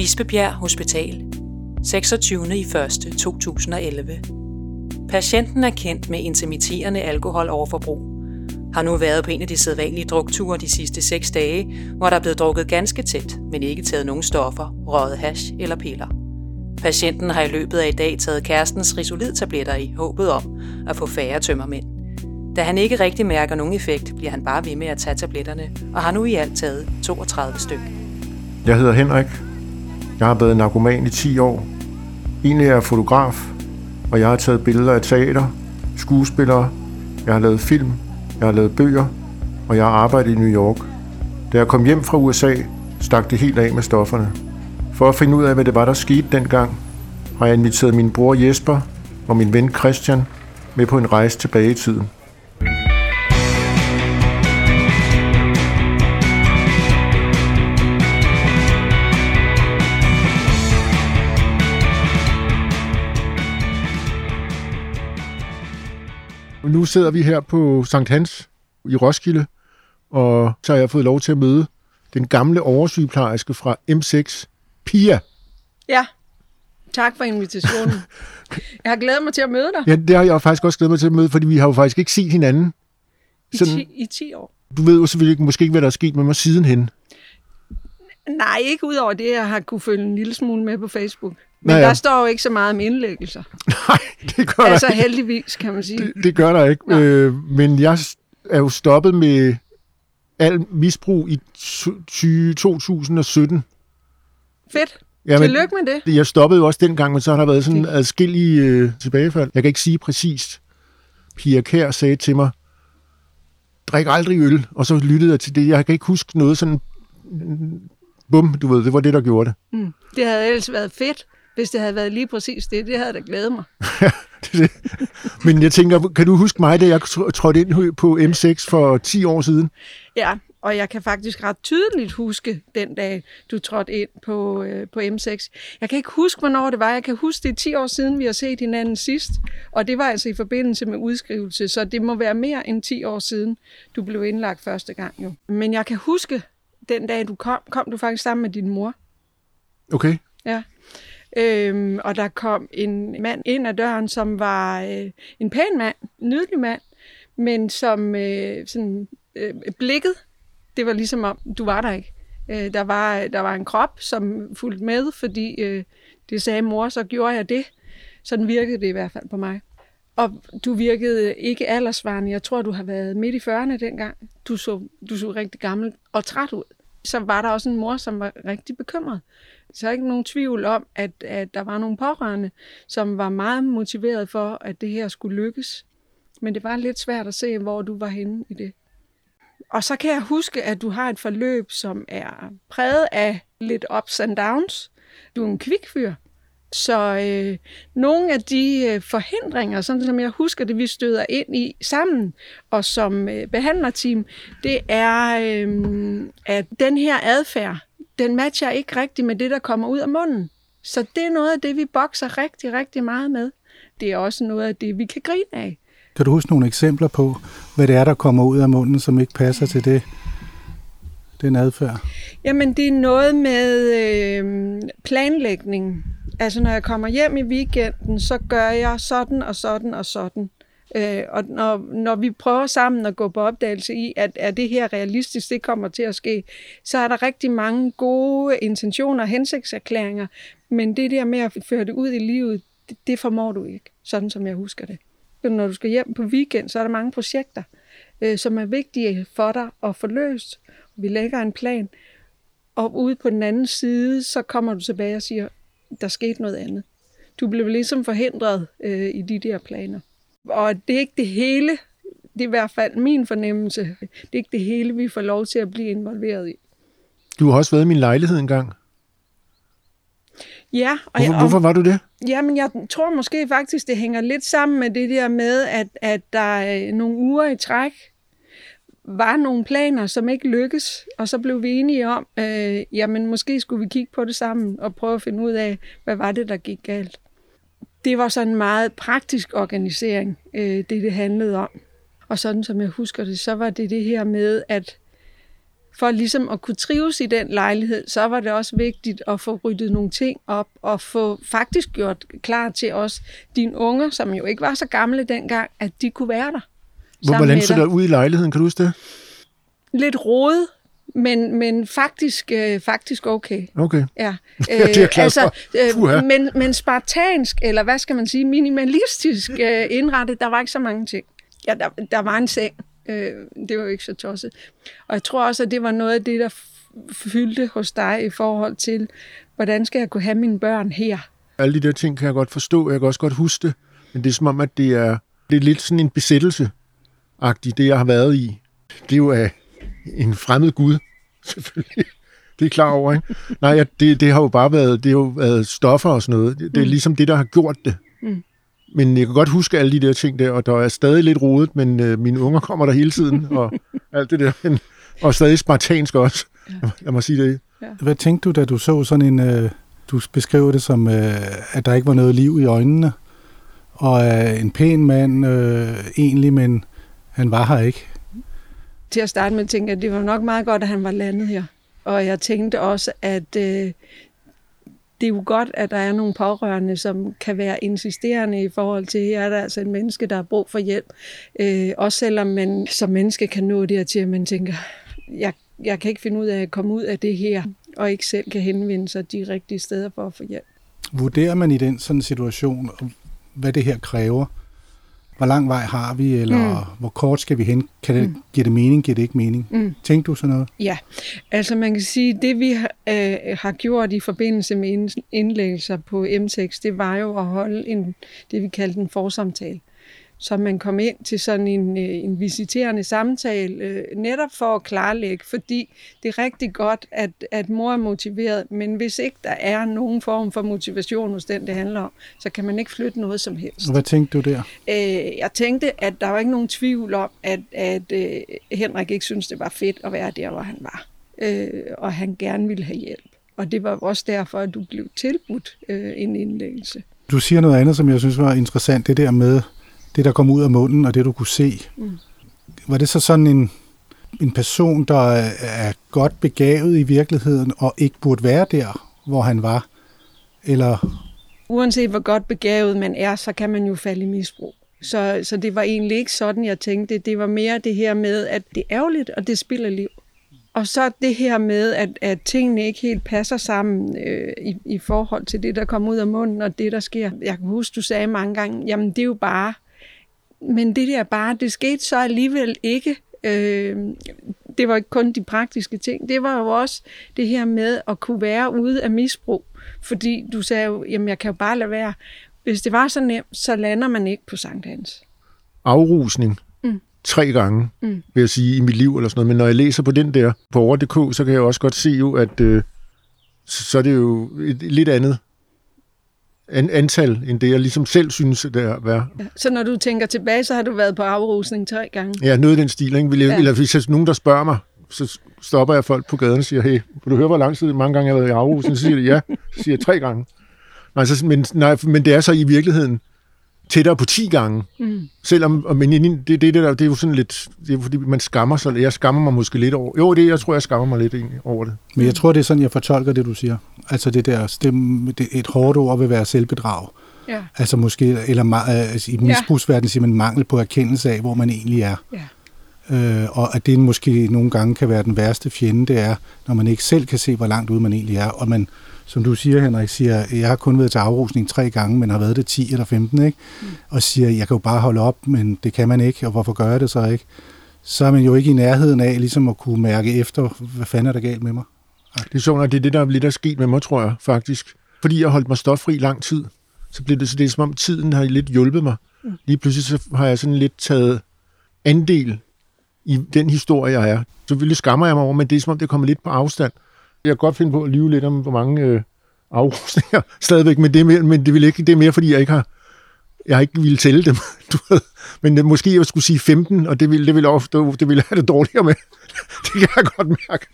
Bispebjerg Hospital 26. i 1. 2011 Patienten er kendt med intermitterende alkoholoverforbrug. Har nu været på en af de sædvanlige drukture de sidste 6 dage, hvor der er blevet drukket ganske tæt, men ikke taget nogen stoffer, røget hash eller piller. Patienten har i løbet af i dag taget kærestens risolid-tabletter i håbet om at få færre tømmermænd. Da han ikke rigtig mærker nogen effekt, bliver han bare ved med at tage tabletterne, og har nu i alt taget 32 styk. Jeg hedder Henrik. Jeg har været narkoman i 10 år. Egentlig er jeg fotograf, og jeg har taget billeder af teater, skuespillere, jeg har lavet film, jeg har lavet bøger, og jeg har arbejdet i New York. Da jeg kom hjem fra USA, stak det helt af med stofferne. For at finde ud af, hvad det var, der skete dengang, har jeg inviteret min bror Jesper og min ven Christian med på en rejse tilbage i tiden. Nu sidder vi her på Sankt Hans i Roskilde, og så har jeg fået lov til at møde den gamle oversygeplejerske fra M6, Pia. Ja, tak for invitationen. Jeg har glædet mig til at møde dig Ja, det har jeg faktisk også glædet mig til at møde, fordi vi har jo faktisk ikke set hinanden. i, Sådan- ti, i 10 år. Du ved jo selvfølgelig ikke, måske ikke, hvad der er sket med mig sidenhen. Nej, ikke udover det, jeg har kunne følge en lille smule med på Facebook. Men Nå ja, ja. der står jo ikke så meget om indlæggelser. Nej, det gør Altså der ikke. heldigvis, kan man sige. Det, det gør der ikke. Nå. Øh, men jeg er jo stoppet med al misbrug i t- 20 2017. Fedt. Jamen, Tillykke med det. Jeg stoppede jo også dengang, men så har der været sådan adskillige øh, tilbagefald. Jeg kan ikke sige præcist. Pia Kær sagde til mig, drik aldrig øl, og så lyttede jeg til det. Jeg kan ikke huske noget sådan, bum, du ved, det var det, der gjorde det. Mm. Det havde ellers været fedt, hvis det havde været lige præcis det. Det havde da glædet mig. Men jeg tænker, kan du huske mig, da jeg tr- trådte ind på M6 for 10 år siden? Ja, og jeg kan faktisk ret tydeligt huske den dag, du trådte ind på, øh, på M6. Jeg kan ikke huske, hvornår det var. Jeg kan huske, det er 10 år siden, vi har set hinanden sidst. Og det var altså i forbindelse med udskrivelse, så det må være mere end 10 år siden, du blev indlagt første gang jo. Men jeg kan huske, den dag du kom, kom du faktisk sammen med din mor. Okay. Ja. Øhm, og der kom en mand ind ad døren, som var øh, en pæn mand, en nydelig mand, men som øh, sådan, øh, blikket, det var ligesom om, du var der ikke. Øh, der, var, der var en krop, som fulgte med, fordi øh, det sagde mor, så gjorde jeg det. Sådan virkede det i hvert fald på mig. Og du virkede ikke aldersvarende. Jeg tror, du har været midt i 40'erne dengang. Du så, du så rigtig gammel og træt ud. Så var der også en mor, som var rigtig bekymret. Så er ikke nogen tvivl om, at, at der var nogle pårørende, som var meget motiveret for, at det her skulle lykkes. Men det var lidt svært at se, hvor du var henne i det. Og så kan jeg huske, at du har et forløb, som er præget af lidt ups and downs. Du er en kvikfyr. Så øh, nogle af de øh, forhindringer, sådan som jeg husker det, vi støder ind i sammen, og som øh, behandlerteam, det er, øh, at den her adfærd, den matcher ikke rigtigt med det, der kommer ud af munden. Så det er noget af det, vi bokser rigtig, rigtig meget med. Det er også noget af det, vi kan grine af. Kan du huske nogle eksempler på, hvad det er, der kommer ud af munden, som ikke passer til det, den adfærd? Jamen, det er noget med øh, planlægning. Altså, når jeg kommer hjem i weekenden, så gør jeg sådan og sådan og sådan. Øh, og når, når vi prøver sammen at gå på opdagelse i, at er det her realistisk, det kommer til at ske, så er der rigtig mange gode intentioner og hensigtserklæringer, men det der med at føre det ud i livet, det, det formår du ikke, sådan som jeg husker det. Når du skal hjem på weekend, så er der mange projekter, øh, som er vigtige for dig at få løst. Vi lægger en plan, og ude på den anden side, så kommer du tilbage og siger, der skete noget andet. Du blev ligesom forhindret øh, i de der planer. Og det er ikke det hele, det er i hvert fald min fornemmelse, det er ikke det hele, vi får lov til at blive involveret i. Du har også været i min lejlighed engang. Ja, og Hvorfor, jeg, hvorfor var du det? Jamen, jeg tror måske faktisk, det hænger lidt sammen med det der med, at, at der er nogle uger i træk var nogle planer, som ikke lykkes, og så blev vi enige om, øh, jamen måske skulle vi kigge på det sammen og prøve at finde ud af, hvad var det, der gik galt. Det var sådan en meget praktisk organisering, øh, det det handlede om. Og sådan som jeg husker det, så var det det her med, at For ligesom at kunne trives i den lejlighed, så var det også vigtigt at få ryddet nogle ting op, og få faktisk gjort klar til os, dine unger, som jo ikke var så gamle dengang, at de kunne være der. Hvordan så der ud i lejligheden? Kan du huske det? Lidt rodet, men, men faktisk, øh, faktisk okay. Okay. Ja, Det er glad for. Puha. øh, men, men spartansk, eller hvad skal man sige, minimalistisk øh, indrettet, der var ikke så mange ting. Ja, der, der var en seng. Øh, det var jo ikke så tosset. Og jeg tror også, at det var noget af det, der fyldte hos dig i forhold til, hvordan skal jeg kunne have mine børn her? Alle de der ting kan jeg godt forstå. Jeg kan også godt huske det. Men det er som om, at det er, det er lidt sådan en besættelse det jeg har været i. Det er jo af en fremmed gud, selvfølgelig. Det er jeg klar over, ikke? Nej, ja, det, det har jo bare været, det har jo været stoffer og sådan noget. Det, det er ligesom det, der har gjort det. Mm. Men jeg kan godt huske alle de der ting der, og der er stadig lidt rodet, men øh, mine unger kommer der hele tiden, og alt det der. Men, og stadig spartansk også. Ja. Jeg må sige det. Hvad tænkte du, da du så sådan en... Øh, du beskriver det som, øh, at der ikke var noget liv i øjnene, og øh, en pæn mand øh, egentlig, men han var her ikke. Til at starte med tænkte jeg, at det var nok meget godt, at han var landet her. Og jeg tænkte også, at øh, det er jo godt, at der er nogle pårørende, som kan være insisterende i forhold til, her er der altså en menneske, der har brug for hjælp. Øh, også selvom man som menneske kan nå det til, at man tænker, jeg, jeg kan ikke finde ud af at komme ud af det her, og ikke selv kan henvende sig de rigtige steder for at få hjælp. Vurderer man i den sådan situation, hvad det her kræver? Hvor lang vej har vi, eller mm. hvor kort skal vi hen? Kan det, mm. Giver det mening, giver det ikke mening? Mm. Tænkte du sådan noget? Ja, altså man kan sige, det vi har, øh, har gjort i forbindelse med ind- indlæggelser på M6, det var jo at holde en, det vi kaldte en forsamtale. Så man kom ind til sådan en, øh, en visiterende samtale, øh, netop for at klarlægge, fordi det er rigtig godt, at, at mor er motiveret, men hvis ikke der er nogen form for motivation hos den, det handler om, så kan man ikke flytte noget som helst. Hvad tænkte du der? Øh, jeg tænkte, at der var ikke nogen tvivl om, at, at øh, Henrik ikke synes det var fedt at være der, hvor han var. Øh, og han gerne ville have hjælp. Og det var også derfor, at du blev tilbudt øh, en indlæggelse. Du siger noget andet, som jeg synes var interessant, det der med det, der kom ud af munden, og det, du kunne se. Mm. Var det så sådan en, en person, der er godt begavet i virkeligheden, og ikke burde være der, hvor han var? Eller Uanset hvor godt begavet man er, så kan man jo falde i misbrug. Så, så det var egentlig ikke sådan, jeg tænkte. Det var mere det her med, at det er ærgerligt, og det spilder liv. Og så det her med, at, at tingene ikke helt passer sammen øh, i, i forhold til det, der kommer ud af munden, og det, der sker. Jeg kan huske, du sagde mange gange, jamen det er jo bare. Men det der bare, det skete så alligevel ikke. Øh, det var ikke kun de praktiske ting. Det var jo også det her med at kunne være ude af misbrug. Fordi du sagde jo, jamen jeg kan jo bare lade være. Hvis det var så nemt, så lander man ikke på Sankt Hans. Afrusning. Mm. Tre gange, Mm. vil jeg sige, i mit liv eller sådan noget. Men når jeg læser på den der på over.dk, så kan jeg også godt se jo, at øh, så er det jo et lidt andet an, antal, end det jeg ligesom selv synes, det er værd. Ja. Så når du tænker tilbage, så har du været på afrusning tre gange. Ja, noget den stil. Ikke? Jeg, Ja. Eller hvis er nogen, der spørger mig, så stopper jeg folk på gaden og siger, hey, vil du høre, hvor lang tid mange gange jeg har været i afrusning? Så siger de ja. Så siger jeg tre gange. Nej, så, men, nej, men det er så i virkeligheden tættere på 10 gange. Mm. Selvom, men det, det, det, der, det er jo sådan lidt, det er fordi, man skammer sig. Jeg skammer mig måske lidt over. Jo, det, jeg tror, jeg skammer mig lidt egentlig over det. Men jeg tror, det er sådan, jeg fortolker det, du siger. Altså det der, det, det et hårdt ord vil være selvbedrag. Ja. Altså måske, eller altså i misbrugsverdenen siger man mangel på erkendelse af, hvor man egentlig er. Ja. Øh, og at det måske nogle gange kan være den værste fjende, det er, når man ikke selv kan se, hvor langt ude man egentlig er. Og man, som du siger, Henrik, siger, jeg har kun været til afrusning tre gange, men har været det 10 eller 15, ikke? Mm. Og siger, jeg kan jo bare holde op, men det kan man ikke, og hvorfor gør jeg det så ikke? Så er man jo ikke i nærheden af ligesom at kunne mærke efter, hvad fanden er der galt med mig? Det er sjovt, det er det, der er lidt er sket med mig, tror jeg, faktisk. Fordi jeg holdt mig stoffri lang tid, så blev det, så det er som om tiden har lidt hjulpet mig. Mm. Lige pludselig så har jeg sådan lidt taget andel i den historie, jeg er. Selvfølgelig skammer jeg mig over, men det er som om, det kommer lidt på afstand. Jeg kan godt finde på at lyve lidt om, hvor mange øh, afrustninger stadigvæk, men det, er mere, men det, vil ikke, det er mere, fordi jeg ikke har jeg har ikke ville tælle dem, du ved. Men øh, måske jeg skulle sige 15, og det ville, det ville, ofte, det ville have det dårligere med. det kan jeg godt mærke.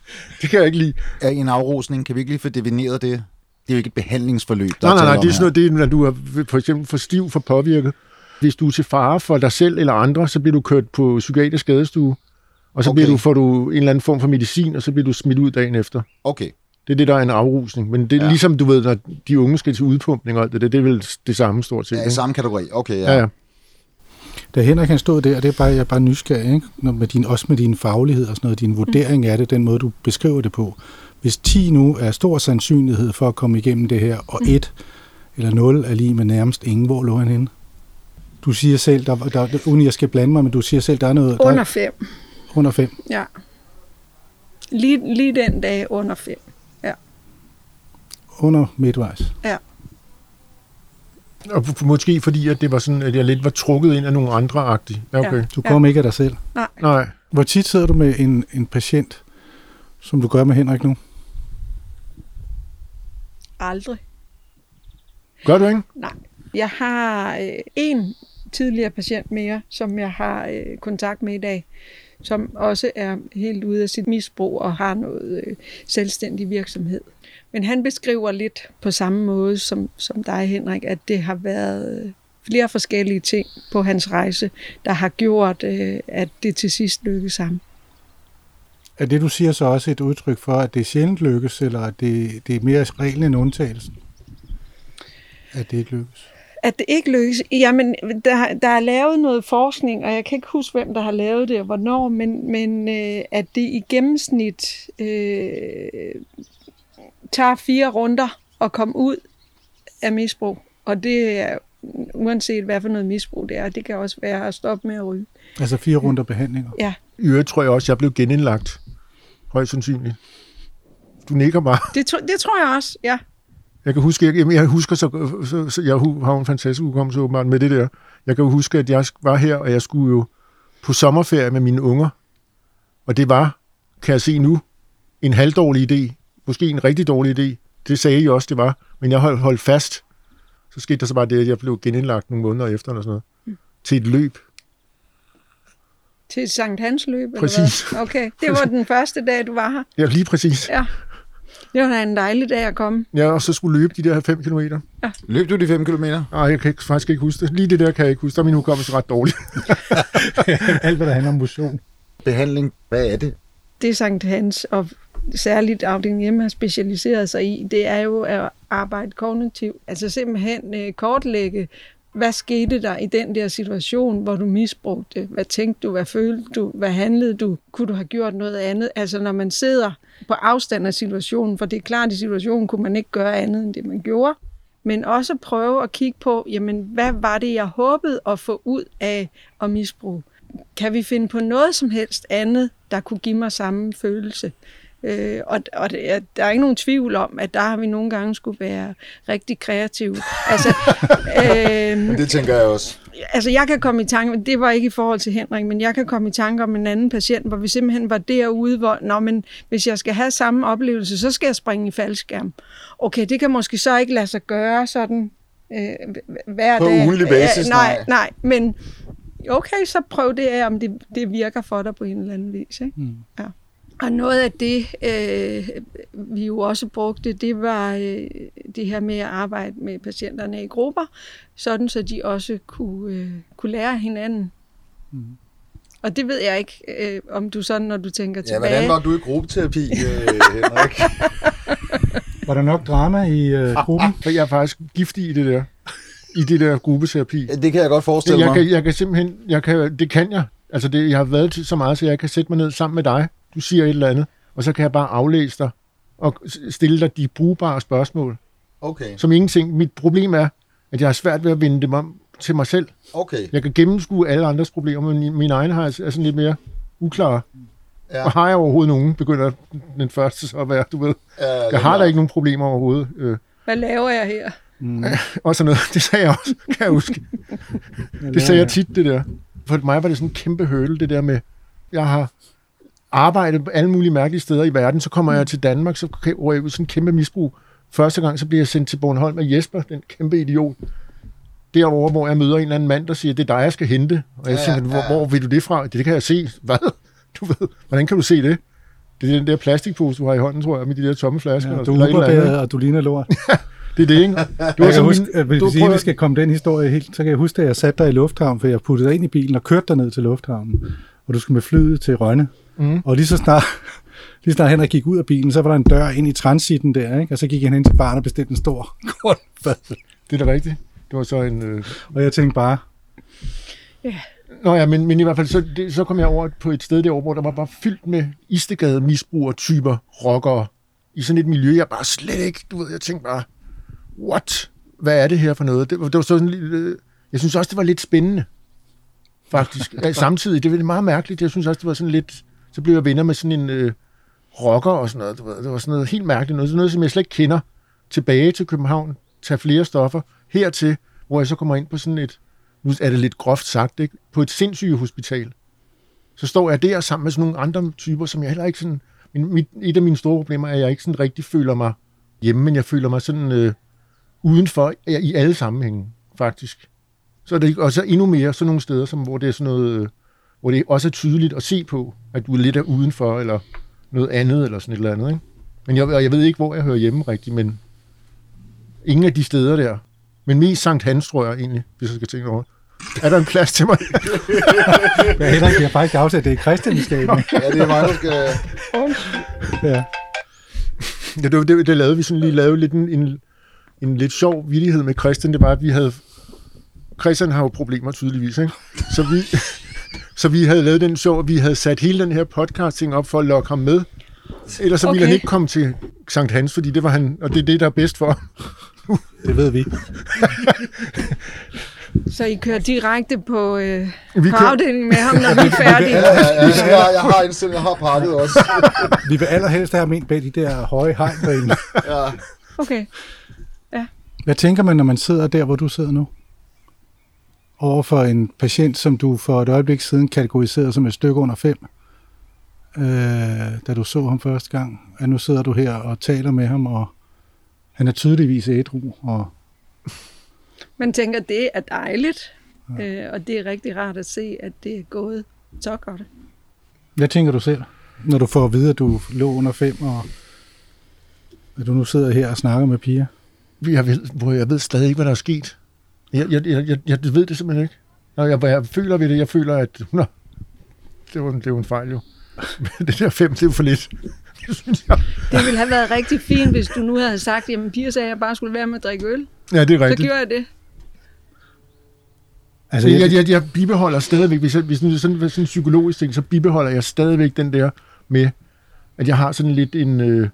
Det kan jeg ikke lide. Er en afrusning, kan vi ikke lige få defineret det? Det er jo ikke et behandlingsforløb, der Nej, nej, nej, det er sådan noget, det er, når du er for eksempel for stiv, for påvirket. Hvis du er til fare for dig selv eller andre, så bliver du kørt på psykiatrisk skadestue. Og så Okay. bliver du, får du en eller anden form for medicin, og så bliver du smidt ud dagen efter. Okay. Det er det, der er en afrusning. Men det er Ja. ligesom, du ved, når de unge skal til udpumpning og alt det, det er vel det samme stort set. Ja, i samme kategori. Okay, ja. ja, ja. Da Henrik han stod der, og det er bare, jeg er bare nysgerrig, ikke? Når med din, også med din faglighed og sådan noget, din vurdering af det, den måde, du beskriver det på. Hvis 10 nu er stor sandsynlighed for at komme igennem det her, og 1 eller 0 er lige med nærmest ingen, hvor lå han henne? Du siger selv, der, der, uden jeg skal blande mig, men du siger selv, der er noget... Under der, fem, under 5. ja. Lige, lige den dag under fem. Under midtvejs. Og f- måske fordi, at det var sådan, at jeg lidt var trukket ind af nogle andre agtige. Ja, okay. Ja. Ja. Du kom ikke af dig selv. Nej, Nej. Hvor tit sidder du med en, en patient, som du gør med Henrik nu? aldrig. Gør du ikke? Nej. Jeg har øh, en tidligere patient mere, som jeg har øh, kontakt med i dag, som også er helt ude af sit misbrug og har noget øh, selvstændig virksomhed. Men han beskriver lidt på samme måde som, som dig, Henrik, at det har været øh, flere forskellige ting på hans rejse, der har gjort, øh, at det til sidst lykkedes ham. Er det, du siger, så også et udtryk for, at det sjældent lykkes, eller at det, det er mere reglen end undtagelsen? At det ikke lykkes? At det ikke lykkes? Jamen, der, der er lavet noget forskning, og jeg kan ikke huske, hvem der har lavet det og hvornår, men, men øh, at det i gennemsnit øh, tager fire runder at komme ud af misbrug. Og det er uanset hvad for noget misbrug det er. Det kan også være at stoppe med at ryge. Altså fire runder behandlinger. Ja, I øvrigt tror jeg også, jeg blev genindlagt. Højst sandsynligt. Du nikker bare. det, tro, det tror jeg også, ja. Jeg kan huske, jeg, jeg husker så, så, så, jeg har en fantastisk hukommelse åbenbart med det der. Jeg kan jo huske, at jeg var her, og jeg skulle jo på sommerferie med mine unger. Og det var, kan jeg se nu, en halvdårlig idé. Måske en rigtig dårlig idé. Det sagde I også, det var. Men jeg holdt, holdt fast. Så skete der så bare det, at jeg blev genindlagt nogle måneder efter, eller sådan noget. Mm. Til et løb. Til et Sankt Hans løb, Præcis. eller hvad? Okay, det var den første dag, du var her. Ja, lige præcis. Ja. Det var da en dejlig dag at komme. Ja, og så skulle løbe de der 5 kilometer. Løb du de 5 km? Nej, jeg kan ikke, faktisk ikke huske det. Lige det der kan jeg ikke huske. Der er min hukommelse ret dårlig. Alt, hvad der handler om motion. Behandling, hvad er det? det Sankt Hans og særligt afdelingen hjemme har specialiseret sig i, det er jo at arbejde kognitivt. Altså simpelthen øh, kortlægge, hvad skete der i den der situation, hvor du misbrugte? Hvad tænkte du? Hvad følte du? Hvad handlede du? Kunne du have gjort noget andet? Altså når man sidder på afstand af situationen, for det er klart, at i situationen kunne man ikke gøre andet end det, man gjorde. Men også prøve at kigge på, jamen, hvad var det, jeg håbede at få ud af at misbruge? Kan vi finde på noget som helst andet, der kunne give mig samme følelse? Øh, og og det, er- der er ikke nogen tvivl om, at der har vi nogle gange skulle være rigtig kreative. Altså, øh, Det tænker jeg også. altså jeg kan komme i tanke, det var ikke i forhold til Henrik, men jeg kan komme i tanke om en anden patient, hvor vi simpelthen var derude, hvor, Nå, men hvis jeg skal have samme oplevelse, så skal jeg springe i faldskærm. Okay, det kan måske så ikke lade sig gøre sådan øh, hver På dag. ugentlig basis, Øh, nej, nej. nej, men okay, så prøv det af, om det, det virker for dig på en eller anden vis. Ikke? Mm. Ja. Og noget af det, øh, vi jo også brugte, det var øh, det her med at arbejde med patienterne i grupper, sådan så de også kunne, øh, kunne lære hinanden. Mm. Og det ved jeg ikke, øh, om du sådan, når du tænker Ja, tilbage. hvordan var du i gruppeterapi, øh, Henrik? Var der nok drama i øh, gruppen? For jeg er faktisk giftig i det der. I det der gruppeterapi. Ja, det kan jeg godt forestille Jeg mig. kan, jeg kan simpelthen, jeg kan, det kan jeg. Altså det, jeg har været til så meget, så jeg kan sætte mig ned sammen med dig. Du siger et eller andet, og så kan jeg bare aflæse dig og stille dig de brugbare spørgsmål, Okay, som ingenting. Mit problem er, at jeg har svært ved at vende dem om til mig selv. okay. Jeg kan gennemskue alle andres problemer, men mine egne har, er sådan lidt mere uklare. Ja. Og har jeg overhovedet nogen, begynder den første så at være, du ved. Ja, Jeg har da ikke nogen problemer overhovedet. Øh, Hvad laver jeg her? Mm. og sådan noget. Det sagde jeg også, kan jeg huske. Det sagde jeg tit, det der. For mig var det sådan en kæmpe høle, det der med, jeg har arbejdet på alle mulige mærkelige steder i verden, så kommer jeg til Danmark, så rører jeg ud sådan en kæmpe misbrug. Første gang, så bliver jeg sendt til Bornholm af Jesper, den kæmpe idiot. Derovre, hvor jeg møder en eller anden mand, der siger, det er dig, jeg skal hente. Og jeg Ja, tænker, hvor, ja. hvor vil du det fra? Det, kan jeg se. Hvad? Du ved, hvordan kan du se det? Det er den der plastikpose, du har i hånden, tror jeg, med de der tomme flasker. Ja, og- du er uberbæret, og du ligner lort. Det er det, ikke? Du Jeg kan huske, min- at hvis du vi prøver- lige skal komme den historie helt, så kan jeg huske, at jeg satte dig i lufthavnen, for jeg puttede dig ind i bilen og kørte dig ned til lufthavnen, og du skulle med flyet til Rønne. Mm. Og lige så snart, lige så snart Henrik gik ud af bilen, så var der en dør ind i transitten der, ikke? og så gik han hen til barnet og bestilte en stor kornfadel. Det er da rigtigt. Det var så en... Øh... Og jeg tænkte bare... Ja. Nå ja, men, men i hvert fald, så, det, så kom jeg over på et sted derovre, hvor der var bare fyldt med istegade misbruger-typer, rockere, i sådan et miljø, jeg bare slet ikke, du ved, jeg tænkte bare, what? Hvad er det her for noget? Det, det var sådan lidt, øh, jeg synes også, det var lidt spændende, faktisk. samtidig, det var meget mærkeligt, jeg synes også, det var sådan lidt, så blev jeg venner med sådan en øh, rocker og sådan noget, det var, det var sådan noget helt mærkeligt, noget, sådan noget, som jeg slet ikke kender, tilbage til København, tage flere stoffer, hertil, hvor jeg så kommer ind på sådan et, nu er det lidt groft sagt, ikke? på et sindssygehospital. Så står jeg der sammen med sådan nogle andre typer, som jeg heller ikke sådan... Min, mit, et af mine store problemer er, at jeg ikke sådan rigtig føler mig hjemme, men jeg føler mig sådan øh, udenfor i alle sammenhænge, faktisk. Så er det og så endnu mere sådan nogle steder, som, hvor det er sådan noget, øh, hvor det også er tydeligt at se på, at du er lidt er udenfor, eller noget andet, eller sådan et eller andet. Ikke? Men jeg, jeg ved ikke, hvor jeg hører hjemme rigtigt, men ingen af de steder der. Men mest Sankt Hans, tror jeg egentlig, hvis jeg skal tænke over. Er der en plads til mig? ja, Henrik, jeg har faktisk afsat det i kristenskabet. ja, det er mig, der skal... ja. Ja, det, det, det lavede vi sådan lige lavede lidt en, en, en lidt sjov vidighed med Christian. Det var, at vi havde... Christian har jo problemer tydeligvis, ikke? Så vi, så vi havde lavet den at vi havde sat hele den her podcasting op for at lokke ham med. Ellers så okay. ville han ikke komme til Sankt Hans, fordi det var han, og det er det, der er bedst for. det ved vi. Så I kører direkte på, øh, vi på afdelingen med ham, når vi er færdige? ja, ja, ja, jeg, jeg har indstillet, jeg har pakket også. vi vil allerhelst have ment bag de der høje hegn ja. Okay. Ja. Hvad tænker man, når man sidder der, hvor du sidder nu? Over for en patient, som du for et øjeblik siden kategoriserede som et stykke under fem, øh, da du så ham første gang. At nu sidder du her og taler med ham, og han er tydeligvis ædru, og man tænker, det er dejligt, ja. øh, og det er rigtig rart at se, at det er gået så godt. Hvad tænker du selv, når du får at vide, at du lå under fem, og at du nu sidder her og snakker med piger? Jeg ved, hvor jeg ved stadig ikke, hvad der er sket. Jeg, jeg, jeg, jeg, jeg ved det simpelthen ikke. Når jeg, jeg føler ved det, jeg føler, at hun har, det, var, det var en fejl jo. Men det der fem, det er for lidt. Det, synes jeg. det ville have været rigtig fint, hvis du nu havde sagt, jamen piger sagde, at jeg bare skulle være med at drikke øl. Ja, det er rigtigt. Så gjorde jeg det. Altså, jeg, jeg, jeg bibeholder stadigvæk, hvis, jeg, hvis det er sådan, sådan en psykologisk ting, så bibeholder jeg stadigvæk den der med, at jeg har sådan lidt en, øh,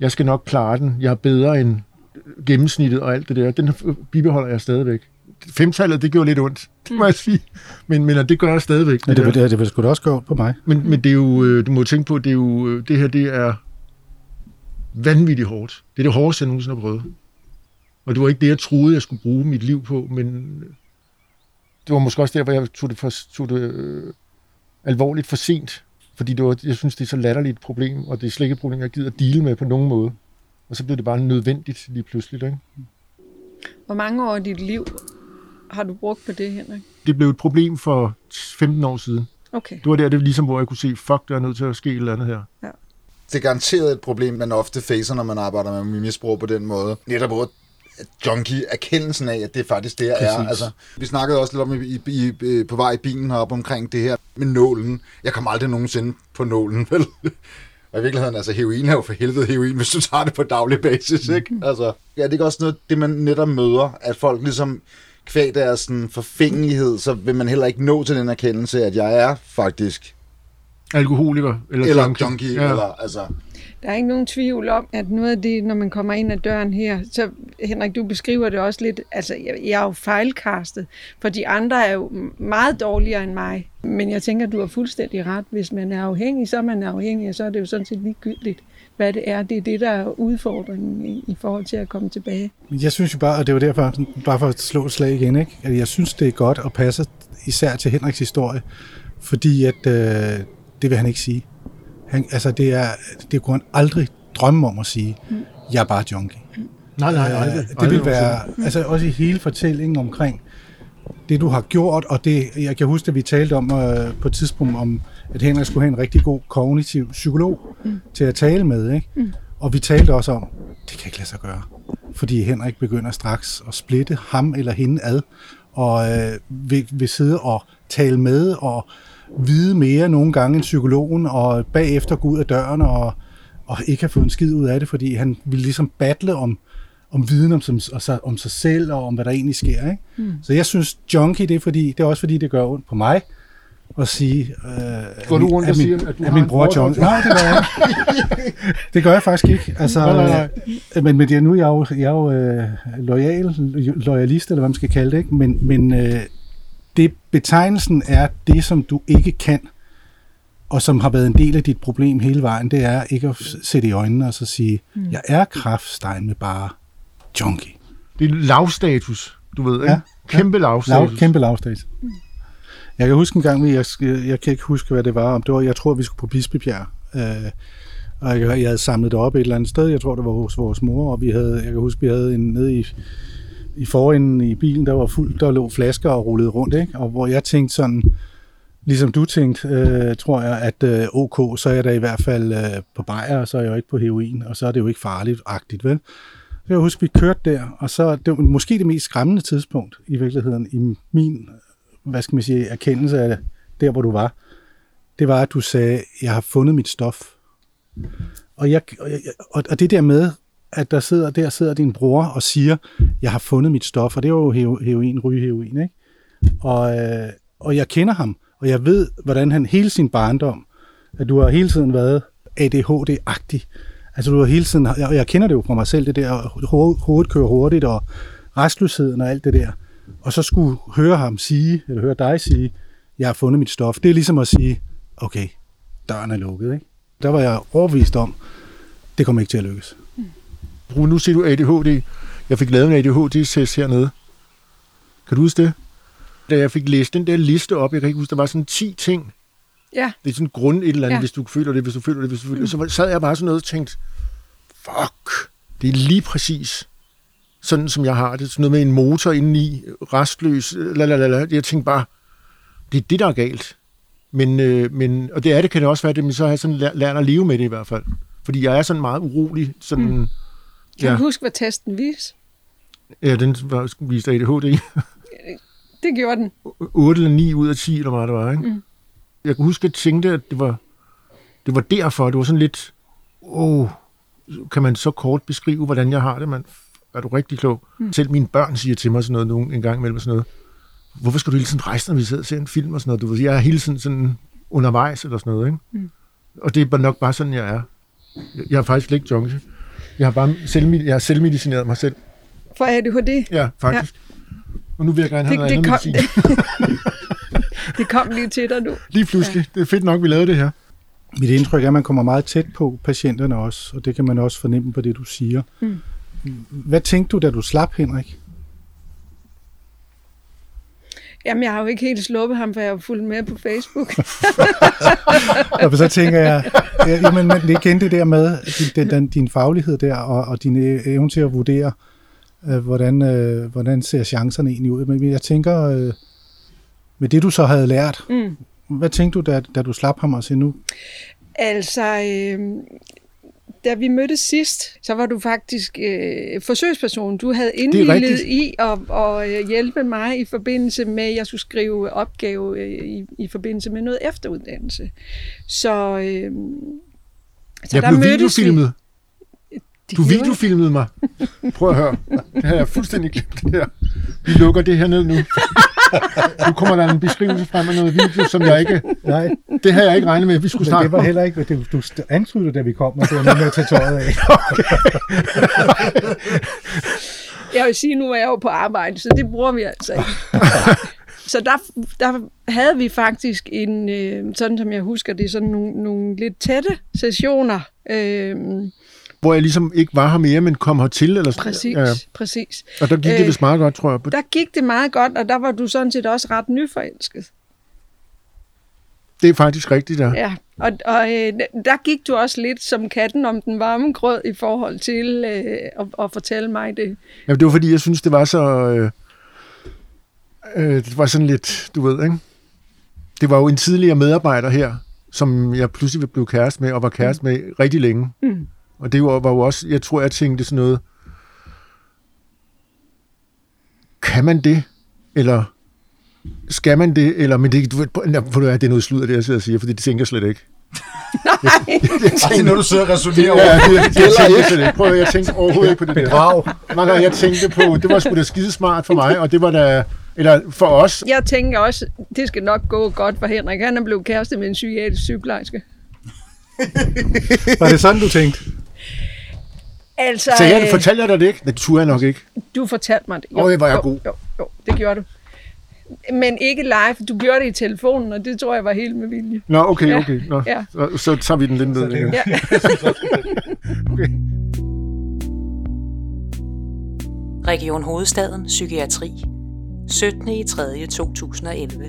jeg skal nok klare den, jeg er bedre end gennemsnittet og alt det der, den bibeholder jeg stadigvæk. Femtallet, det gjorde lidt ondt, det må jeg sige, men, men det gør jeg stadigvæk. Men det, det, det, det vil sgu da også gå på mig. Men, men det er jo, øh, du må tænke på, det er jo, øh, det her, det er vanvittigt hårdt. Det er det hårdeste, jeg nogensinde har prøvet. Og det var ikke det, jeg troede, jeg skulle bruge mit liv på, men det var måske også der, hvor jeg tog det, for, tog det øh, alvorligt for sent. Fordi det var, jeg synes, det er så latterligt et problem, og det er slet ikke et problem, jeg gider at dele med på nogen måde. Og så blev det bare nødvendigt lige pludselig. Ikke? Hvor mange år i dit liv har du brugt på det, Henrik? Det blev et problem for 15 år siden. Okay. Det var der, det var ligesom, hvor jeg kunne se, fuck, der er nødt til at ske et eller andet her. Ja. Det er garanteret et problem, man ofte facer, når man arbejder med misbrug på den måde. Netop junkie erkendelsen af, at det er faktisk det, jeg er. Altså, vi snakkede også lidt om i, i, i, på vej i bilen heroppe omkring det her med nålen. Jeg kommer aldrig nogensinde på nålen, vel? Og i virkeligheden, altså heroin er jo for helvede heroin, hvis du tager det på daglig basis, ikke? Mm. Altså, ja, det er også noget, det man netop møder, at folk ligesom kvæg deres sådan, forfængelighed, så vil man heller ikke nå til den erkendelse, at jeg er faktisk alkoholiker eller, eller junkie. junkie ja. eller, altså, der er ikke nogen tvivl om, at noget af det, når man kommer ind ad døren her, så Henrik, du beskriver det også lidt, altså jeg, jeg er jo fejlkastet, for de andre er jo meget dårligere end mig. Men jeg tænker, du har fuldstændig ret. Hvis man er afhængig, så er man afhængig, og så er det jo sådan set ligegyldigt, hvad det er. Det er det, der er udfordringen i, i forhold til at komme tilbage. Jeg synes jo bare, og det var derfor, bare for at slå et slag igen, ikke? at jeg synes, det er godt at passe især til Henriks historie, fordi at, øh, det vil han ikke sige. Han, altså det, er, det kunne han aldrig drømme om at sige, mm. jeg er bare junkie. Mm. Nej, nej, nej. Det, det vil være, altså også i hele fortællingen omkring det, du har gjort, og det, jeg kan huske, at vi talte om uh, på et tidspunkt, om at Henrik skulle have en rigtig god kognitiv psykolog mm. til at tale med, ikke? Mm. Og vi talte også om, det kan ikke lade sig gøre. Fordi Henrik begynder straks at splitte ham eller hende ad, og øh, vil, vil sidde og tale med, og vide mere nogle gange end psykologen, og bagefter gå ud af døren og, og ikke have fået en skid ud af det, fordi han ville ligesom battle om, om viden om, som, om sig selv og om, hvad der egentlig sker. Ikke? Mm. Så jeg synes, junkie, det er, fordi, det er også fordi, det gør ondt på mig at sige, øh, Går du rundt og siger, at du at min bror John... Nej, det gør jeg ikke. det gør jeg faktisk ikke. Altså, nej, nej, nej. Men, men det er nu, jeg er jo, jeg er jo øh, loyal, loyalist, eller hvad man skal kalde det, ikke? men, men øh, det betegnelsen er det, som du ikke kan, og som har været en del af dit problem hele vejen, det er ikke at sætte i øjnene og så sige, mm. jeg er kraftstein med bare junkie. Det er lavstatus, du ved, ikke? Ja, kæmpe ja. lavstatus. Lav, kæmpe lavstatus. Mm. Jeg kan huske en gang, jeg, jeg kan ikke huske, hvad det var, om det var, jeg tror, vi skulle på Bispebjerg, øh, og jeg, jeg havde samlet det op et eller andet sted, jeg tror, det var hos vores mor, og vi havde, jeg kan huske, vi havde en nede i, i forenden i bilen, der var fuld, der lå flasker og rullede rundt, ikke? og hvor jeg tænkte sådan, ligesom du tænkte, øh, tror jeg, at øh, ok, så er jeg da i hvert fald øh, på bajer, og så er jeg jo ikke på heroin, og så er det jo ikke farligt-agtigt, vel? Så jeg husker, vi kørte der, og så det var måske det mest skræmmende tidspunkt i virkeligheden i min hvad skal man sige, erkendelse af der, hvor du var, det var, at du sagde, jeg har fundet mit stof. Og, jeg, og, og det der med, at der sidder, der sidder din bror og siger, jeg har fundet mit stof, og det er jo heroin, rygeheroin, ikke? Og, øh, og jeg kender ham, og jeg ved, hvordan han hele sin barndom, at du har hele tiden været ADHD-agtig. Altså du har hele tiden, og jeg kender det jo fra mig selv, det der, hovedet kører hurtigt, og restløsheden og alt det der og så skulle høre ham sige, eller høre dig sige, jeg har fundet mit stof, det er ligesom at sige, okay, døren er lukket. Ikke? Der var jeg overvist om, det kommer ikke til at lykkes. Mm. Nu siger du ADHD. Jeg fik lavet en ADHD-test hernede. Kan du huske det? Da jeg fik læst den der liste op, jeg kan ikke huske, der var sådan 10 ting. Ja. Det er sådan grund et eller andet, ja. hvis du føler det, hvis du føler det, hvis du føler det. Mm. Så sad jeg bare sådan noget og tænkte, fuck, det er lige præcis sådan som jeg har det. Sådan noget med en motor indeni, restløs, lalalala. Jeg tænkte bare, det er det, der er galt. Men, øh, men, og det er det, kan det også være, det, men så har jeg sådan lært, lært at leve med det i hvert fald. Fordi jeg er sådan meget urolig. Sådan, mm. Kan ja. du huske, hvad testen viste? Ja, den var, viste ADHD. det gjorde den. 8 eller 9 ud af 10, eller hvad det var, ikke? Mm. Jeg kan huske, at jeg tænkte, at det var, det var derfor. Det var sådan lidt, åh, oh, kan man så kort beskrive, hvordan jeg har det? Man, er du rigtig klog. Mm. Selv mine børn siger til mig sådan noget nogle, en gang imellem sådan noget. Hvorfor skal du hele tiden rejse, når vi sidder og ser en film og sådan noget? Du ved, jeg er hele tiden sådan undervejs eller sådan noget, ikke? Mm. Og det er nok bare sådan, jeg er. Jeg er faktisk ikke junkie. Jeg har bare selv, jeg har selvmedicineret mig selv. For ADHD? Ja, faktisk. Ja. Og nu vil jeg gerne have det, noget det andet kom, medicin. det kom lige til dig nu. Lige pludselig. Ja. Det er fedt nok, vi lavede det her. Mit indtryk er, at man kommer meget tæt på patienterne også, og det kan man også fornemme på det, du siger. Mm. Hvad tænkte du, da du slap, Henrik? Jamen, jeg har jo ikke helt sluppet ham, for jeg har fulgt med på Facebook. og så tænker jeg, jamen, men det igen det der med din, din, din faglighed der, og, og din evne til at vurdere, øh, hvordan, øh, hvordan ser chancerne egentlig ud. Men jeg tænker, øh, med det du så havde lært, mm. hvad tænkte du, da, da du slap ham og se nu? Altså, øh, da vi mødtes sidst, så var du faktisk øh, forsøgsperson. Du havde indvildet i at, at øh, hjælpe mig i forbindelse med, at jeg skulle skrive opgave øh, i, i forbindelse med noget efteruddannelse. Så, øh, så jeg der blev videofilmet. Du videofilmede mig. Prøv at høre. Det har jeg fuldstændig glemt det her. Vi lukker det her ned nu. Nu kommer der en beskrivelse frem af noget video, som jeg ikke... Nej. Det har jeg ikke regnet med, at vi skulle snakke det var heller ikke... Det, du antydede, da vi kom, og det var med at tage tøjet af. jeg vil sige, nu er jeg jo på arbejde, så det bruger vi altså ikke. Så der, der havde vi faktisk en, øh, sådan som jeg husker det, sådan nogle, nogle lidt tætte sessioner, øh, hvor jeg ligesom ikke var her mere, men kom hertil. Eller sådan. Præcis, ja. præcis. Og der gik det vist meget godt, tror jeg. Der gik det meget godt, og der var du sådan set også ret nyforelsket. Det er faktisk rigtigt, ja. Ja, og, og øh, der gik du også lidt som katten om den varme grød i forhold til øh, at, at fortælle mig det. Ja, det var fordi, jeg synes, det var så... Øh, øh, det var sådan lidt, du ved, ikke? Det var jo en tidligere medarbejder her, som jeg pludselig blev kæreste med, og var kæreste mm. med rigtig længe. Mm. Og det var, var jo også, jeg tror, jeg tænkte sådan noget, kan man det? Eller Skal man det, eller, men det, du ved, for det er noget sludder, det jeg sidder og siger, fordi det tænker jeg slet ikke. Nej, Det er noget, du sidder og resonerer Ja, over. det, det, jeg tænker slet ikke. Prøv at, jeg tænkte overhovedet ikke på det der. Bedrag. Mange gange, jeg tænkte på, det var sgu da skidesmart for mig, og det var da, eller for os, jeg tænker også, det skal nok gå godt for Henrik. Han er blevet kæreste med en psykiatrisk sygeplejerske. Var det sådan, du tænkte? Altså, så jeg øh, fortalte jeg dig det ikke? Det turde jeg nok ikke. du fortalte mig det. Øj, hvor er jeg jo, god. Jo, jo, det gjorde du. Men ikke live. Du gjorde det i telefonen, og det tror jeg var helt med vilje. Nå, okay, Ja, okay. Nå, ja. så, så tager vi den lidt ned. Ja. Okay. Region Hovedstaden Psykiatri 17. i 3. 2011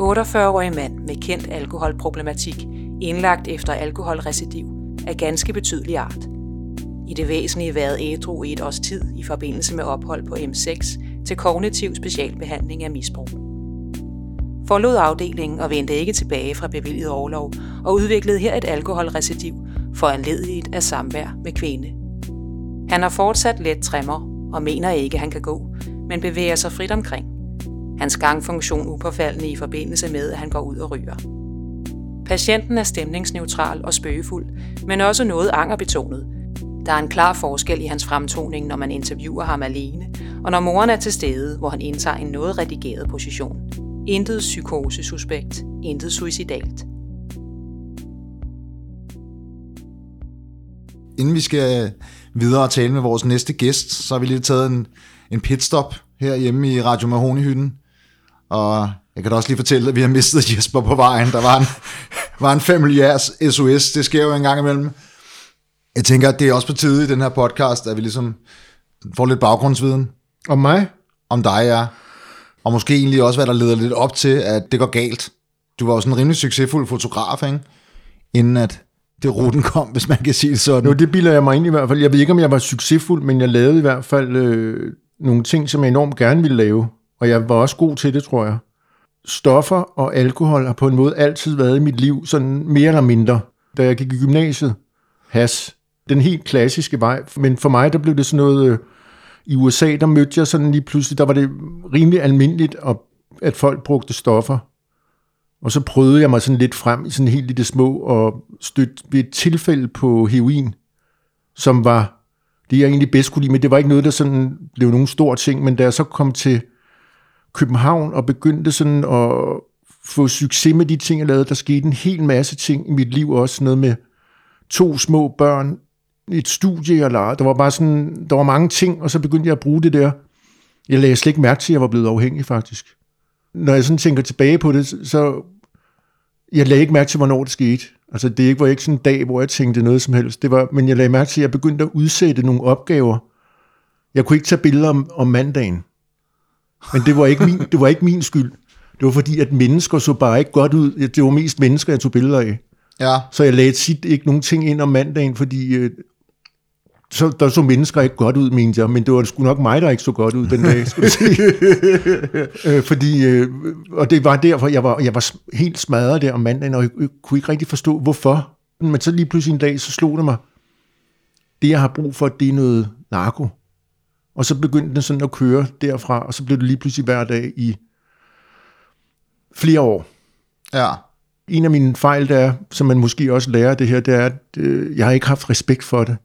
48-årig mand med kendt alkoholproblematik indlagt efter alkoholrecidiv af ganske betydelig art. I det væsentlige været ædru i et års tid i forbindelse med ophold på M6 til kognitiv specialbehandling af misbrug. Forlod afdelingen og vendte ikke tilbage fra bevilget overlov og udviklede her et alkoholrecidiv foranlediget af samvær med kvinde. Han har fortsat let tremmer og mener ikke, han kan gå, men bevæger sig frit omkring. Hans gangfunktion upåfaldende i forbindelse med, at han går ud og ryger. Patienten er stemningsneutral og spøgefuld, men også noget angerbetonet. Der er en klar forskel i hans fremtoning, når man interviewer ham alene, og når moren er til stede, hvor han indtager en noget redigeret position. Intet psykosesuspekt, intet suicidalt. Inden vi skal øh, videre og tale med vores næste gæst, så har vi lige taget en, en pitstop herhjemme i Radio Mahoney-hytten. Og jeg kan da også lige fortælle, at vi har mistet Jesper på vejen. Der var en, var en familiærs SOS. Det sker jo en gang imellem. Jeg tænker, at det er også på tide i den her podcast, at vi ligesom får lidt baggrundsviden Og mig? om dig, ja. Og måske egentlig også, hvad der leder lidt op til, at det går galt. Du var jo sådan en rimelig succesfuld fotograf, ikke? Inden at det ruten kom, hvis man kan sige det sådan. Jo, det bilder jeg mig ind i hvert fald. Jeg ved ikke, om jeg var succesfuld, men jeg lavede i hvert fald øh, nogle ting, som jeg enormt gerne ville lave. Og jeg var også god til det, tror jeg. Stoffer og alkohol har på en måde altid været i mit liv, sådan mere eller mindre. Da jeg gik i gymnasiet, has, den helt klassiske vej. Men for mig, der blev det sådan noget... Øh, I USA, der mødte jeg sådan lige pludselig, der var det rimelig almindeligt, at, at folk brugte stoffer. Og så prøvede jeg mig sådan lidt frem i sådan helt lille små, og stødte ved et tilfælde på heroin, som var det, jeg egentlig bedst kunne lide, men det var ikke noget, der sådan blev nogen stor ting, men da jeg så kom til København og begyndte sådan at få succes med de ting, jeg lavede, der skete en hel masse ting i mit liv, også noget med to små børn, et studie, jeg lavede. Der var bare sådan, der var mange ting, og så begyndte jeg at bruge det der. Jeg lagde slet ikke mærke til, at jeg var blevet afhængig, faktisk. Når jeg sådan tænker tilbage på det, så jeg lagde ikke mærke til, hvornår det skete. Altså, det ikke var ikke sådan en dag, hvor jeg tænkte noget som helst. Det var, men jeg lagde mærke til, at jeg begyndte at udsætte nogle opgaver. Jeg kunne ikke tage billeder om, om mandagen. Men det var, ikke min, det var ikke min skyld. Det var fordi, at mennesker så bare ikke godt ud. Det var mest mennesker, jeg tog billeder af. Ja, Så jeg lagde tit ikke nogen ting ind om mandagen, fordi øh, så, der så mennesker ikke godt ud, mente jeg, men det var sgu nok mig, der ikke så godt ud den dag, skulle sige. øh, fordi, øh, og det var derfor, jeg var, jeg var helt smadret der om mandagen, og jeg, jeg kunne ikke rigtig forstå, hvorfor. Men så lige pludselig en dag, så slog det mig, det jeg har brug for, det er noget narko. Og så begyndte det sådan at køre derfra, og så blev det lige pludselig hver dag i flere år ja. en af mine fejl, der er, som man måske også lærer det her, det er, at øh, jeg har ikke haft respekt for det.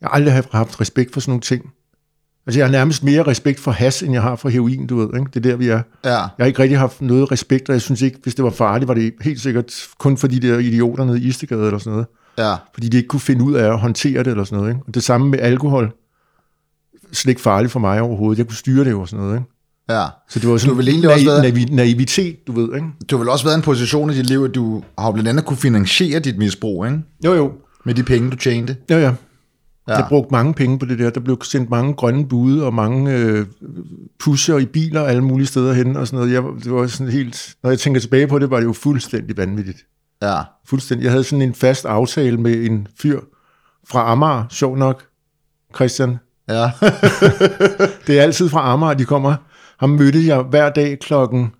Jeg har aldrig haft- respekt for sådan nogle ting. Altså, jeg har nærmest mere respekt for has, end jeg har for heroin, du ved. Ikke? Det er der, vi er. Ja, Jeg har ikke rigtig haft noget respekt, og jeg synes ikke, hvis det var farligt, var det helt sikkert kun for de der idioter nede i Istegade eller sådan noget. ja, Fordi de ikke kunne finde ud af at håndtere det eller sådan noget. Ikke? Og det samme med alkohol. Slet ikke farligt for mig overhovedet. Jeg kunne styre det jo og sådan noget. Ikke? ja. Så det var sådan har vel egentlig også naiv, været- naiv, naivitet, du ved. Ikke? Du har vel også været i en position i dit liv, at du har jo blandt andet kunne finansiere dit misbrug, ikke? Jo, jo. Med de penge, du tjente. Ja, ja. Ja. Jeg brugte mange penge på det der. Der blev sendt mange grønne bude og mange øh, pusher i biler alle mulige steder hen og sådan noget. Jeg, det var sådan helt, når jeg tænker tilbage på det, var det jo fuldstændig vanvittigt. Ja, Fuldstændig. Jeg havde sådan en fast aftale med en fyr fra Amager, sjov nok, Christian. ja, Det er altid fra Amager, de kommer. Ham mødte jeg hver dag klokken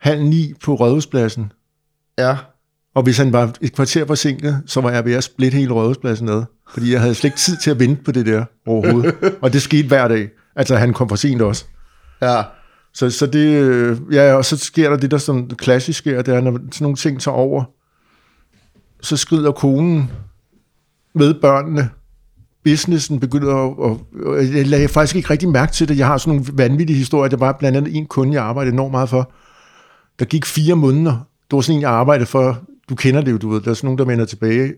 halv ni på Rådhuspladsen. ja. Og hvis han var et kvarter forsinket, så var jeg ved at splitte hele Rådhuspladsen ned. Fordi jeg havde slet ikke tid til at vente på det der overhovedet. og det skete hver dag. Altså, han kom for sent også. Ja, Så, så det, øh, ja, og så sker der det, der sådan klassisk sker, det er, når sådan nogle ting tager over, så skrider konen med børnene. Businessen begynder at, og, og jeg lagde faktisk ikke rigtig mærke til det. Jeg har sådan nogle vanvittige historier. Der var blandt andet en kunde, jeg arbejdede enormt meget for. Der gik fire måneder. Det var sådan en, jeg arbejdede for. Du kender det jo, du ved. Der er sådan nogen, der vender tilbage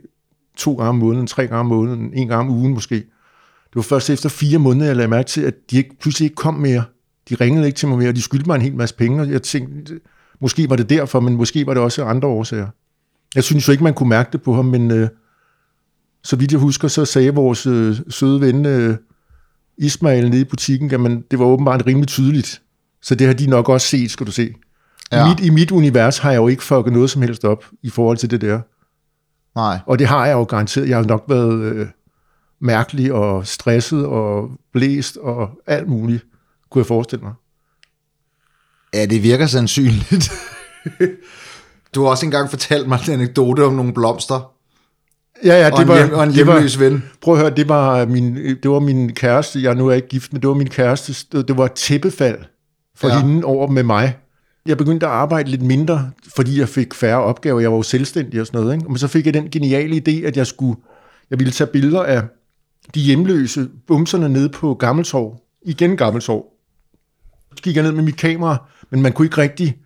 to gange om måneden, tre gange om måneden, en gang om ugen måske. Det var først efter fire måneder, jeg lagde mærke til, at de ikke, pludselig ikke kom mere. De ringede ikke til mig mere, og de skyldte mig en hel masse penge, og jeg tænkte, måske var det derfor, men måske var det også andre årsager. Jeg synes jo ikke, man kunne mærke det på ham, men øh, så vidt jeg husker, så sagde vores øh, søde ven øh, Ismail nede i butikken, at det var åbenbart rimelig tydeligt. Så det har de nok også set, skal du se. Ja. I, mit, I mit univers har jeg jo ikke fucket noget som helst op i forhold til det der. Nej. Og det har jeg jo garanteret. Jeg har nok været øh, mærkelig og stresset og blæst og alt muligt, kunne jeg forestille mig. Ja, det virker sandsynligt. du har også engang fortalt mig en anekdote om nogle blomster. Ja, ja, det og en, var, og en det var, ven. Prøv at høre, det var min, det var min kæreste, jeg nu er ikke gift, men det var min kæreste, det var et tæppefald for ja. hende over med mig. Jeg begyndte at arbejde lidt mindre, fordi jeg fik færre opgaver. Jeg var jo selvstændig og sådan noget. Ikke? Men så fik jeg den geniale idé, at jeg skulle, jeg ville tage billeder af de hjemløse bumserne nede på Gammeltorv. Igen Gammeltorv. Så gik jeg ned med mit kamera, men man kunne ikke rigtig,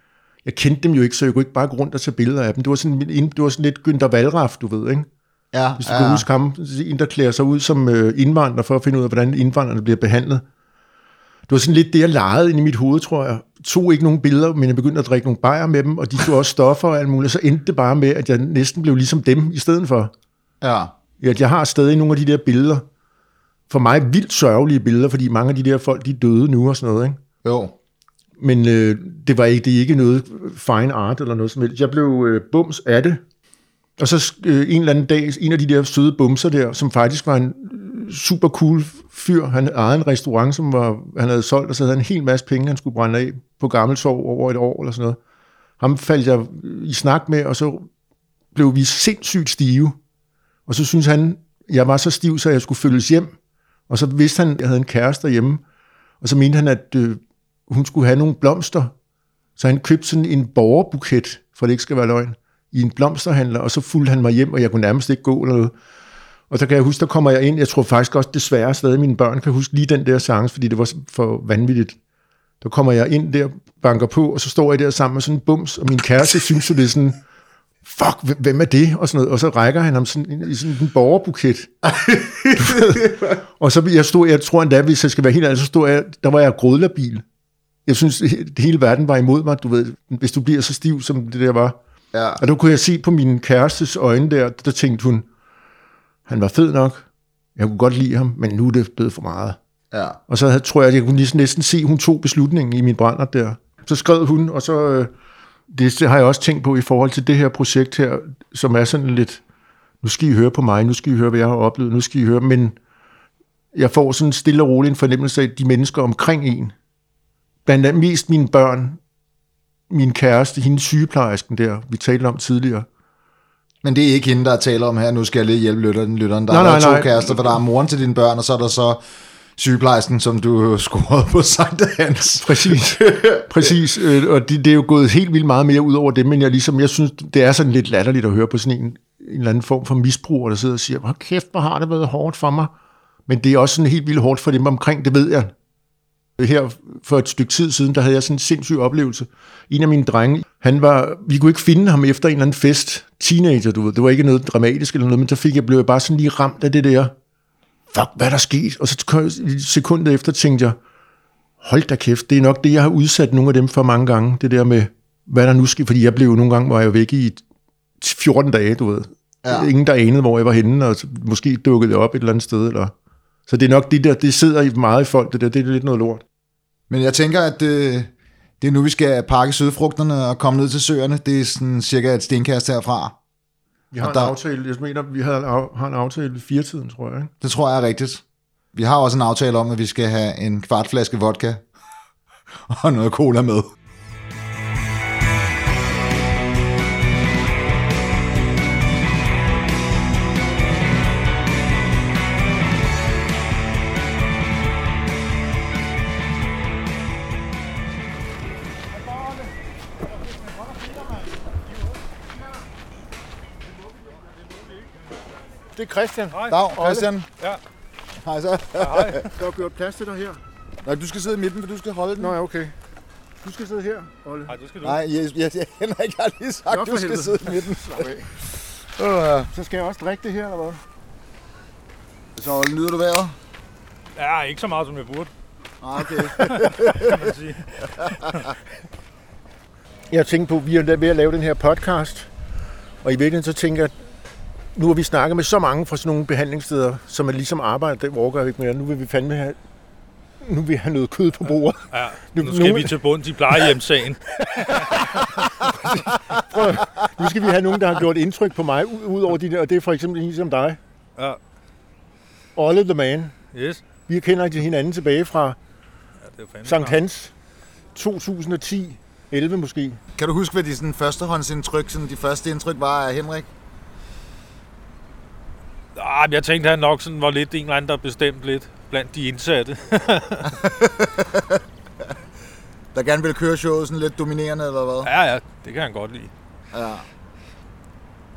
jeg kendte dem jo ikke, så jeg kunne ikke bare gå rundt og tage billeder af dem. Det var sådan, det var sådan lidt Günther Wallraff, du ved, ikke? Ja, Hvis du kan huske ham, en der klæder sig ud som øh, indvandrer for at finde ud af, hvordan indvandrerne bliver behandlet. Det var sådan lidt det, jeg legede ind i mit hoved, tror jeg. Tog ikke nogen billeder, men jeg begyndte at drikke nogle bajer med dem, og de tog også stoffer og alt muligt. Så endte det bare med, at jeg næsten blev ligesom dem i stedet for. ja. At jeg har stadig nogle af de der billeder. For mig vildt sørgelige billeder, fordi mange af de der folk, de er døde nu og sådan noget. Ikke? Jo. Men øh, det var ikke, det er ikke noget fine art eller noget som helst. Jeg blev øh, bums af det. Og så øh, en eller anden dag, en af de der søde bumser der, som faktisk var en super cool fyr. Han ejede en restaurant, som var, han havde solgt, og så havde han en hel masse penge, han skulle brænde af på Gammeltorv over et år eller sådan noget. Ham faldt jeg i snak med, og så blev vi sindssygt stive. Og så synes han, jeg var så stiv, så jeg skulle følges hjem. Og så vidste han, at jeg havde en kæreste derhjemme. Og så mente han, at øh, hun skulle have nogle blomster. Så han købte sådan en borgerbuket, for det ikke skal være løgn, i en blomsterhandler, og så fulgte han mig hjem, og jeg kunne nærmest ikke gå eller noget. Og så kan jeg huske, der kommer jeg ind, jeg tror faktisk også desværre stadig, mine børn kan huske lige den der sang, fordi det var for vanvittigt. Der kommer jeg ind der, banker på, og så står jeg der sammen med sådan en bums, og min kæreste synes jo, det er sådan, fuck, hvem- er det? Og, sådan noget. og så rækker han ham sådan, i sådan en borgerbuket. og så jeg stod, jeg tror endda, hvis jeg skal være helt ærlig, så stod jeg, der var jeg grådlabil. Jeg synes, he- hele verden var imod mig, du ved, hvis du bliver så stiv, som det der var. Ja. Og der kunne jeg se på min kærestes øjne der, der tænkte hun, han var fed nok, jeg kunne godt lide ham, men nu er det blevet for meget. Ja. Og så havde, tror jeg, at jeg kunne næsten, næsten se, at hun tog beslutningen i min brænder der. Så skrev hun, og så, øh, det, det har jeg også tænkt på i forhold til det her projekt her, som er sådan lidt, nu skal I høre på mig, nu skal I høre, hvad jeg har oplevet, nu skal I høre, men jeg får sådan stille og roligt en fornemmelse af, at de mennesker omkring en, blandt andet mest mine børn, min kæreste, hende sygeplejersken der, vi talte om tidligere, Men det er ikke hende, der taler om her, nu skal jeg lige hjælpe lytteren. lytteren. Der Nej, er nej, to nej. kærester, for der er moren til dine børn, og så er der så sygeplejersken, som du scorede på Sankt Hans. Præcis, præcis. Øh, Og det, det er jo gået helt vildt meget mere ud over det, men jeg, ligesom, jeg synes, det er sådan lidt latterligt at høre på sådan en, en eller anden form for misbruger, der sidder og siger, hvor kæft, hvor har det været hårdt for mig. Men det er også sådan helt vildt hårdt for dem omkring, det ved jeg. Her for et stykke tid siden, der havde jeg sådan en sindssyg oplevelse. En af mine drenge, han var, vi kunne ikke finde ham efter en eller anden fest. Teenager, du ved. Det var ikke noget dramatisk eller noget, men så fik jeg, blev jeg bare sådan lige ramt af det der. Fuck, hvad er der sket? Og så sekundet efter tænkte jeg, hold da kæft, det er nok det, jeg har udsat nogle af dem for mange gange. Det der med, hvad der nu sker. Fordi jeg blev jo nogle gange, var jeg væk i 14 dage, du ved. Ja. Ingen der anede, hvor jeg var henne, og måske dukkede jeg op et eller andet sted. Eller... Så det er nok det der, det sidder i meget i folk, det der, det er lidt noget lort. Men jeg tænker, at det, det er nu, vi skal pakke sødfrugterne og komme ned til søerne. Det er sådan cirka et stenkast herfra. Vi har Og en der- aftale, jeg mener, vi har, en- har en aftale ved firetiden, tror jeg. Ikke? Det tror jeg er rigtigt. Vi har også en aftale om, at vi skal have en kvart flaske vodka og noget cola med. Det er Christian. Dag, Christian. Ja. Hej så. Hej. Der er gjort plads til dig her. Nej, du skal sidde i midten, for du skal holde den. Nå ja, okay. Du skal sidde her, Olle. Nej, det skal du. Nej, jeg, jeg, jeg, Henrik har lige sagt, Nå, du skal sidde i midten. Øh, Så skal jeg også drikke det her, eller hvad? Så Olle, nyder du vejret? Ja, ikke så meget, som jeg burde, Ah, okay. kan man sige. Jeg tænkte på, at vi er ved at lave den her podcast, og i virkeligheden så tænker jeg, nu har vi snakket med så mange fra sådan nogle behandlingssteder, som er ligesom arbejder, det jeg ikke mere. Nu vil vi fandme have, nu vil vi have noget kød på bordet. Ja, Nu- nu skal nogle- vi til bunds i plejehjemssagen. Prøv, nu skal vi have nogen, der har gjort indtryk på mig, ud ud over de der, og det er for eksempel en som dig. Ja. Olle the Man. Yes. Vi kender ikke hinanden tilbage fra Ja, Sankt. Hans 2010, 11 måske. Kan du huske, hvad de sådan, førstehåndsindtryk, sådan, de første indtryk var af Henrik? Ah, jeg tænkte, han nok sådan var lidt en eller anden, der bestemt lidt blandt de indsatte. Der gerne ville køre showet sådan lidt dominerende, eller hvad? Ja, ja, det kan han godt lide. Ja.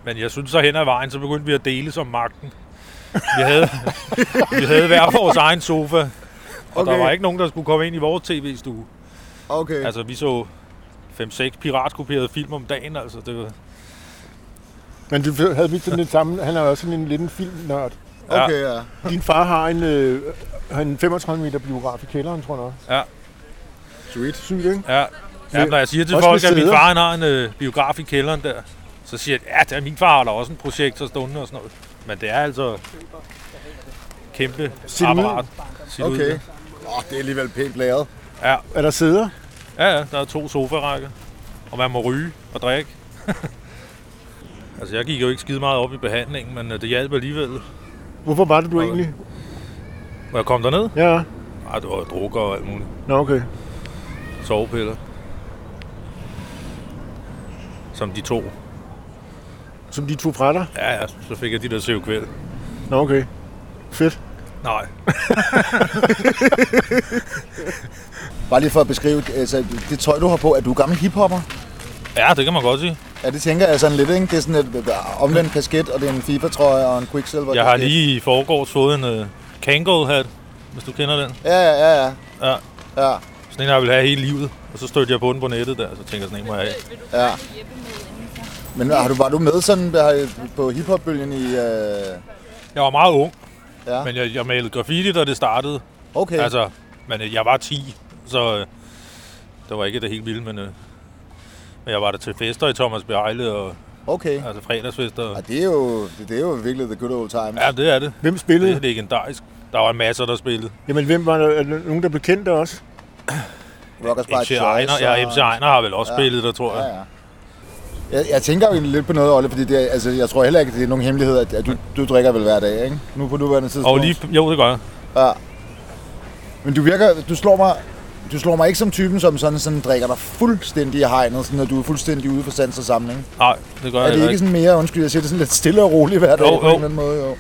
Men jeg synes så hen ad vejen, så begyndte vi at dele som magten. Vi havde, vi havde hver vores egen sofa, og okay. der var ikke nogen, der skulle komme ind i vores tv-stue. Okay. Altså, vi så 5-6 piratkopierede film om dagen, altså. Det var, Men du havde vi sådan lidt samme, han er også sådan en lidt en filmnørd. Okay, ja. Din far har en, øh, har en 35 meter biograf i kælderen, tror jeg nok. Ja. Sweet. Sygt, ikke? ja. ja, når jeg siger til Også folk, at min far han har en øh, biograf i kælderen der, så siger jeg, ja, det er min far har der også en projektor stående og sådan noget. Men det er altså kæmpe ud. apparat. Ud, Okay. ja. Åh, oh, det er alligevel pænt lavet. Ja, Er der sæder? Ja, ja, der er to sofarækker. Og man må ryge og drikke. altså, jeg gik jo ikke skide meget op i behandlingen, men øh, det hjalp alligevel. Hvorfor var det, du egentlig? Hvor jeg kom derned? Ja. Ej, det var drukker og alt muligt. Nå, okay. Sovepiller. Som de to. Som de tog fra dig? Ja, ja, så fik jeg de der sevkvæl. Nå, okay. Fedt. Nej. Bare lige for at beskrive, altså, det tøj, du har på, er du gammel hiphopper? Ja, det kan man godt sige. Ja, det tænker jeg sådan lidt, ikke? Det er sådan et omvendt kasket, og det er en FIFA-trøje og en Quicksilver Jeg har lige i forgårs fået en uh, Kangol-hat, hvis du kender den. Ja, ja, ja, ja. Ja. Ja, Sådan en, jeg vil have hele livet. Og så stødte jeg på den på nettet der, så tænker jeg sådan en, må jeg have. ja. Men har du, var du med sådan der, på hiphop-bølgen i... Øh... Jeg var meget ung, Ja, men jeg, jeg malede graffiti, da det startede. okay. Altså, men øh, jeg var 10, så øh, det var ikke det helt vilde, men, øh, men jeg var der til fester i Thomas Bejle, og Okay. altså fredagsfester. Ja, det er jo, det, det er jo virkelig the good old times. Ja, det er det. Hvem Det spillede? er legendarisk. Der var masser, der spillede. Jamen, hvem var der? Er der nogen, der blev kendt der også? Rockers by MC Ejner, Choice. ja, og- MC Ejner har vel også Ja. spillet der, tror Ja, jeg. ja. Jeg, jeg tænker jo egentlig lidt på noget, Olle, fordi det er, altså, jeg tror heller ikke, det er nogen hemmelighed, at, at du, du drikker vel hver dag, ikke? Nu på nuværende tidspunkt. Og lige, jo, det gør jeg. Ja. Men du virker, du slår mig, du slår mig ikke som typen, som sådan, sådan drikker dig fuldstændig i hegnet, sådan at du er fuldstændig ude for sans og samling. Nej, det gør Er jeg det heller ikke ikke. sådan mere, undskyld, jeg siger det sådan lidt stille og roligt hver dag Jo, på en eller anden måde, jo.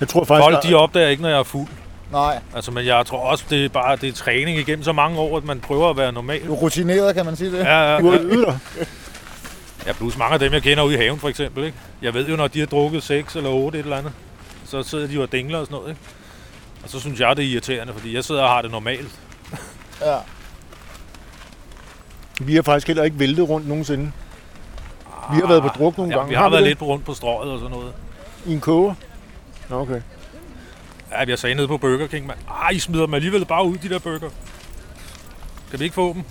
Jeg tror faktisk, Folk, der- de opdager ikke, når jeg er fuld. Nej, Altså, men jeg tror også, det er bare det er træning igennem så mange år, at man prøver at være normal. du er rutineret, kan man sige det? Ja, ja, du dig. ja, plus mange af dem, jeg kender ude i haven, for eksempel. Ikke? Jeg ved jo, når de har drukket 6 eller 8 et eller andet, så sidder de jo og dingler og sådan noget. Ikke? Og så synes jeg, det er irriterende, fordi jeg sidder og har det normalt. Ja. Vi har faktisk heller ikke væltet rundt nogensinde. Vi har været på druk nogle ja, gange. vi har, vi været det? lidt rundt på strøget og sådan noget. I en koger? Nå, okay. Ja, jeg sagde nede på Burger King, man, ah, I smider dem alligevel bare ud, de der burger. Kan vi ikke få dem?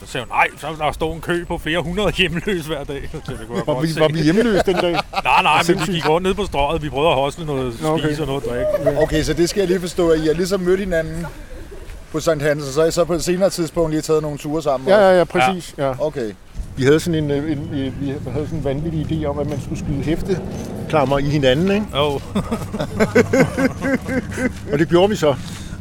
Så sagde hun, nej, så der står en kø på flere hundrede hjemløse hver dag. Så det kunne jeg Var godt vi, se. var vi hjemmeløse den dag? Nej, nej, men vi gik rundt ned på strøget. Vi prøvede at hostle noget okay. spise og noget drikke. Okay, så det skal jeg lige forstå, at I har ligesom mødt hinanden på Sankt Hans, og så har I så på et senere tidspunkt lige taget nogle ture sammen Ja, ja, ja, præcis. Ja. Okay. Vi havde sådan en, øh, en, en, vi havde sådan en vanvittig idé om, at man skulle skyde hæfte klammer i hinanden, ikke? Jo, Og det gjorde vi så.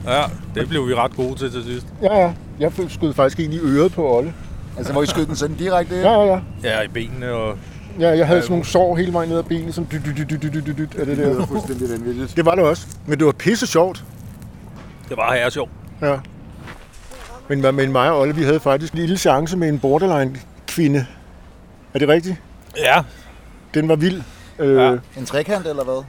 ja, det blev vi ret gode til til sidst. Ja, ja. Jeg skød faktisk en i øret på Olle. Altså, hvor I skød den sådan direkte? Ja, ja, ja. Ja, i benene og... Ja, jeg havde sådan nogle sår hele vejen ned ad benet, som dyt, dyt, dyt, dyt, dyt, dyt, dyt, af det Det lyder der. fuldstændig vanvittigt. Det var det også. Men det var pisse sjovt. Det var her sjovt. Ja. Men, men mig og Olle, vi havde faktisk en lille chance med en borderline-kvinde. Er det rigtigt? Ja, Den var vild. Øh, Ja. En trekant, eller hvad?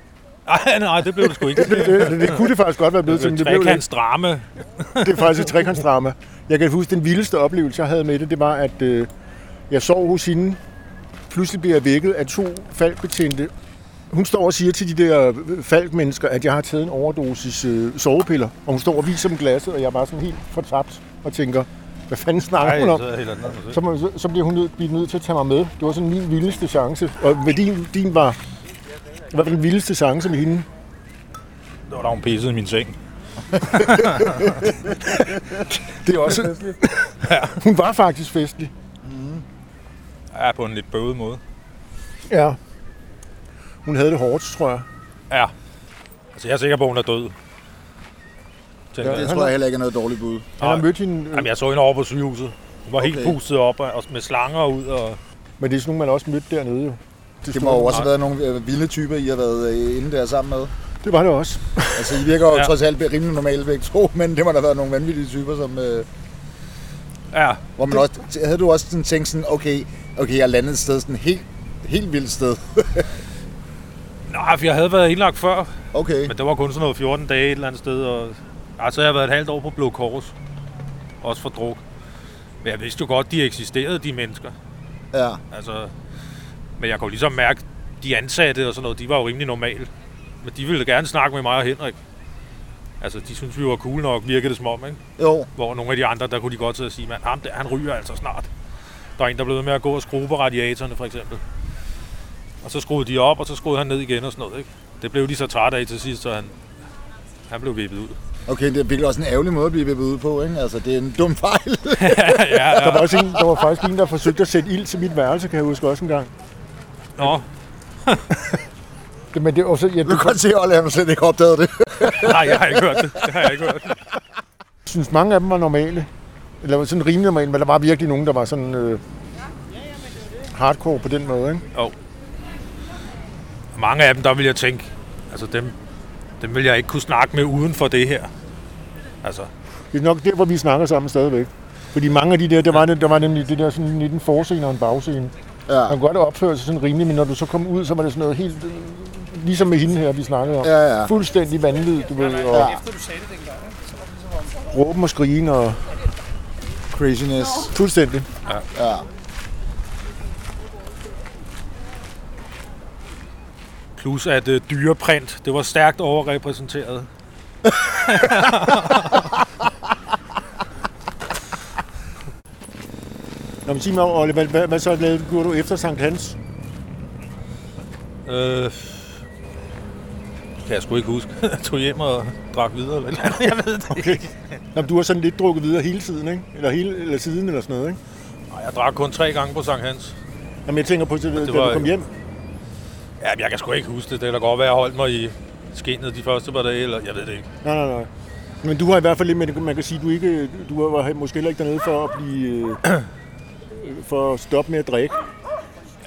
Nej, nej, det blev det sgu ikke. det, det, det, kunne det faktisk godt være blevet til, det blev det ikke. Trekants drama. Det er faktisk et trekantsdrama. Jeg kan huske, den vildeste oplevelse, jeg havde med det, det var, at øh, jeg sov hos hende. Pludselig bliver jeg vækket af to falkbetjente. Hun står og siger til de der øh, falkmennesker, at jeg har taget en overdosis øh, sovepiller. Og hun står og viser dem glasset, og jeg er bare sådan helt fortabt og tænker, hvad fanden snakker Nej, hun om? så med Så, så, bliver hun nødt, bliver nødt til at tage mig med. Det var sådan min vildeste chance. Og hvad din, din var, var den vildeste chance med hende? Det var da hun pissede i min seng. Det er også... Hun var faktisk festlig. Ja, på en lidt bøvet måde. Ja. Hun havde det hårdt, tror jeg. Ja. Altså, jeg er sikker på, at hun er død. Tænker Ja. jeg. Det tror jeg heller ikke er noget dårligt bud. Han har Nej. mødt hende, øh, Jamen, jeg så hende over på sygehuset. Hun var helt Okay. pustet op og med slanger ud. Og... men det er sådan nogle, man også mødte dernede jo. Det må jo også have været nogle øh, vilde typer, I har været øh, inde der sammen med. Det var det også. Altså, I virker jo Ja. trods alt rimelig normale begge to, men det må da have været nogle vanvittige typer, som... Øh, Ja, hvor man også, havde du også sådan tænkt sådan, okay, okay, jeg landet et sted sådan helt, helt vildt sted. nej, for jeg havde været indlagt før. Okay. Men det var kun sådan noget 14 dage et eller andet sted. Og... Altså, jeg har været et halvt år på Blå Kors. Også for druk. Men jeg vidste jo godt, de eksisterede, de mennesker. Ja. Altså, men jeg kunne ligesom mærke, de ansatte og sådan noget, de var jo rimelig normale. Men de ville gerne snakke med mig og Henrik. Altså, de synes vi var cool nok, virkede det som om, ikke? Jo. Hvor nogle af de andre, der kunne de godt sidde og sige, man, ham der, han ryger altså snart. Der er en, der blev ved med at gå og skrue på radiatorerne, for eksempel. Og så skruede de op, og så skruede han ned igen og sådan noget, ikke? Det blev de så trætte af til sidst, så han, han blev vippet ud. Okay, det er virkelig også en ærgerlig måde at blive vippet ud på, ikke? Altså, det er en dum fejl. ja, Der ja. var, også en, der var faktisk en, der forsøgte at sætte ild til mit værelse, kan jeg huske også en gang. Nå, Det- Men det var så, ja, Du kan godt se, at han slet ikke opdaget det. nej, jeg har ikke hørt det. Det har jeg ikke hørt. jeg synes, mange af dem var normale. Eller var sådan rimelig normale, men der var virkelig nogen, der var sådan øh, hardcore på den måde, ikke? Jo. Mange af dem, der vil jeg tænke, altså dem, dem vil jeg ikke kunne snakke med uden for det her. Altså, Det er nok der, hvor vi snakker sammen stadigvæk. Fordi mange af de der, der var, der var nemlig det der sådan lidt en forscene og en bagscene. Ja. Man kunne godt opføre sig sådan rimelig, men når du så kom ud, så var det sådan noget helt... Ligesom med hende her, vi snakkede om. Ja, ja. Fuldstændig vanvid, du ved. Og Ja. råben og skrigen og Craziness. fuldstændig. Ja. Plus at uh, dyreprint, det var stærkt overrepræsenteret. Nå, men sig mig, Olle, hvad, hvad, hvad så lavede, gjorde du efter Sankt Hans? Øh, kan jeg sgu ikke huske. Jeg tog hjem og drak videre. Eller eller andet. jeg ved det okay. ikke. Nå, men du har sådan lidt drukket videre hele tiden, ikke? Eller, hele, eller siden, eller sådan noget, ikke? Nej, jeg drak kun tre gange på Sankt Hans. Jamen, jeg tænker på, at da det du var- kom hjem. Ja, jeg kan sgu ikke huske det. Det kan godt være, at jeg holdt mig i skinnet de første par dage, eller jeg ved det ikke. Nej, nej, nej. Men du har i hvert fald lidt man kan sige, du ikke, du var måske heller ikke dernede for at blive, øh, for at stoppe med at drikke.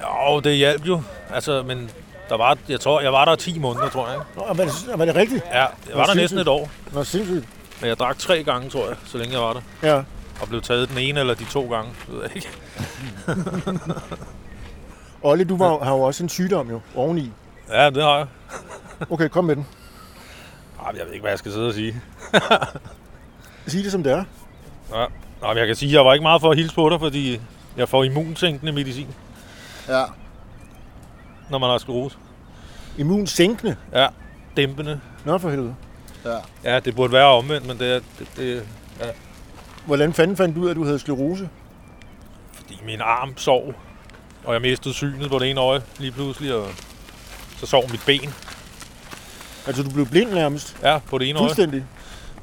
Jo, det hjalp jo. Altså, men der var, jeg tror, jeg var der 10 måneder, tror jeg. Nå, var det, var det rigtigt? Ja, jeg var der sindssygt. næsten et år. Nå, sindssygt. Men jeg drak tre gange, tror jeg, så længe jeg var der. Ja. Og blev taget den ene eller de to gange, det ved jeg ikke. Olle, du var, har jo også en sygdom jo, oveni. Ja, det har jeg. Okay, kom med den. Men jeg ved ikke, hvad jeg skal sidde og sige. Sig det som det er. Ja. Nå, men jeg kan sige, at jeg var ikke meget for at hilse på dig, fordi jeg får immunsænkende medicin, Ja. når man har sklerose. Immunsænkende. Ja, dæmpende. Nå, for helvede. Ja. Ja, det burde være omvendt, men det er, det, det, Hvordan fanden fandt du ud af, at du havde sklerose? fordi min arm sov, og jeg mistede synet på det ene øje lige pludselig, og så sov mit ben. Altså, du blev blind nærmest. Ja, på det ene øje. Fuldstændig.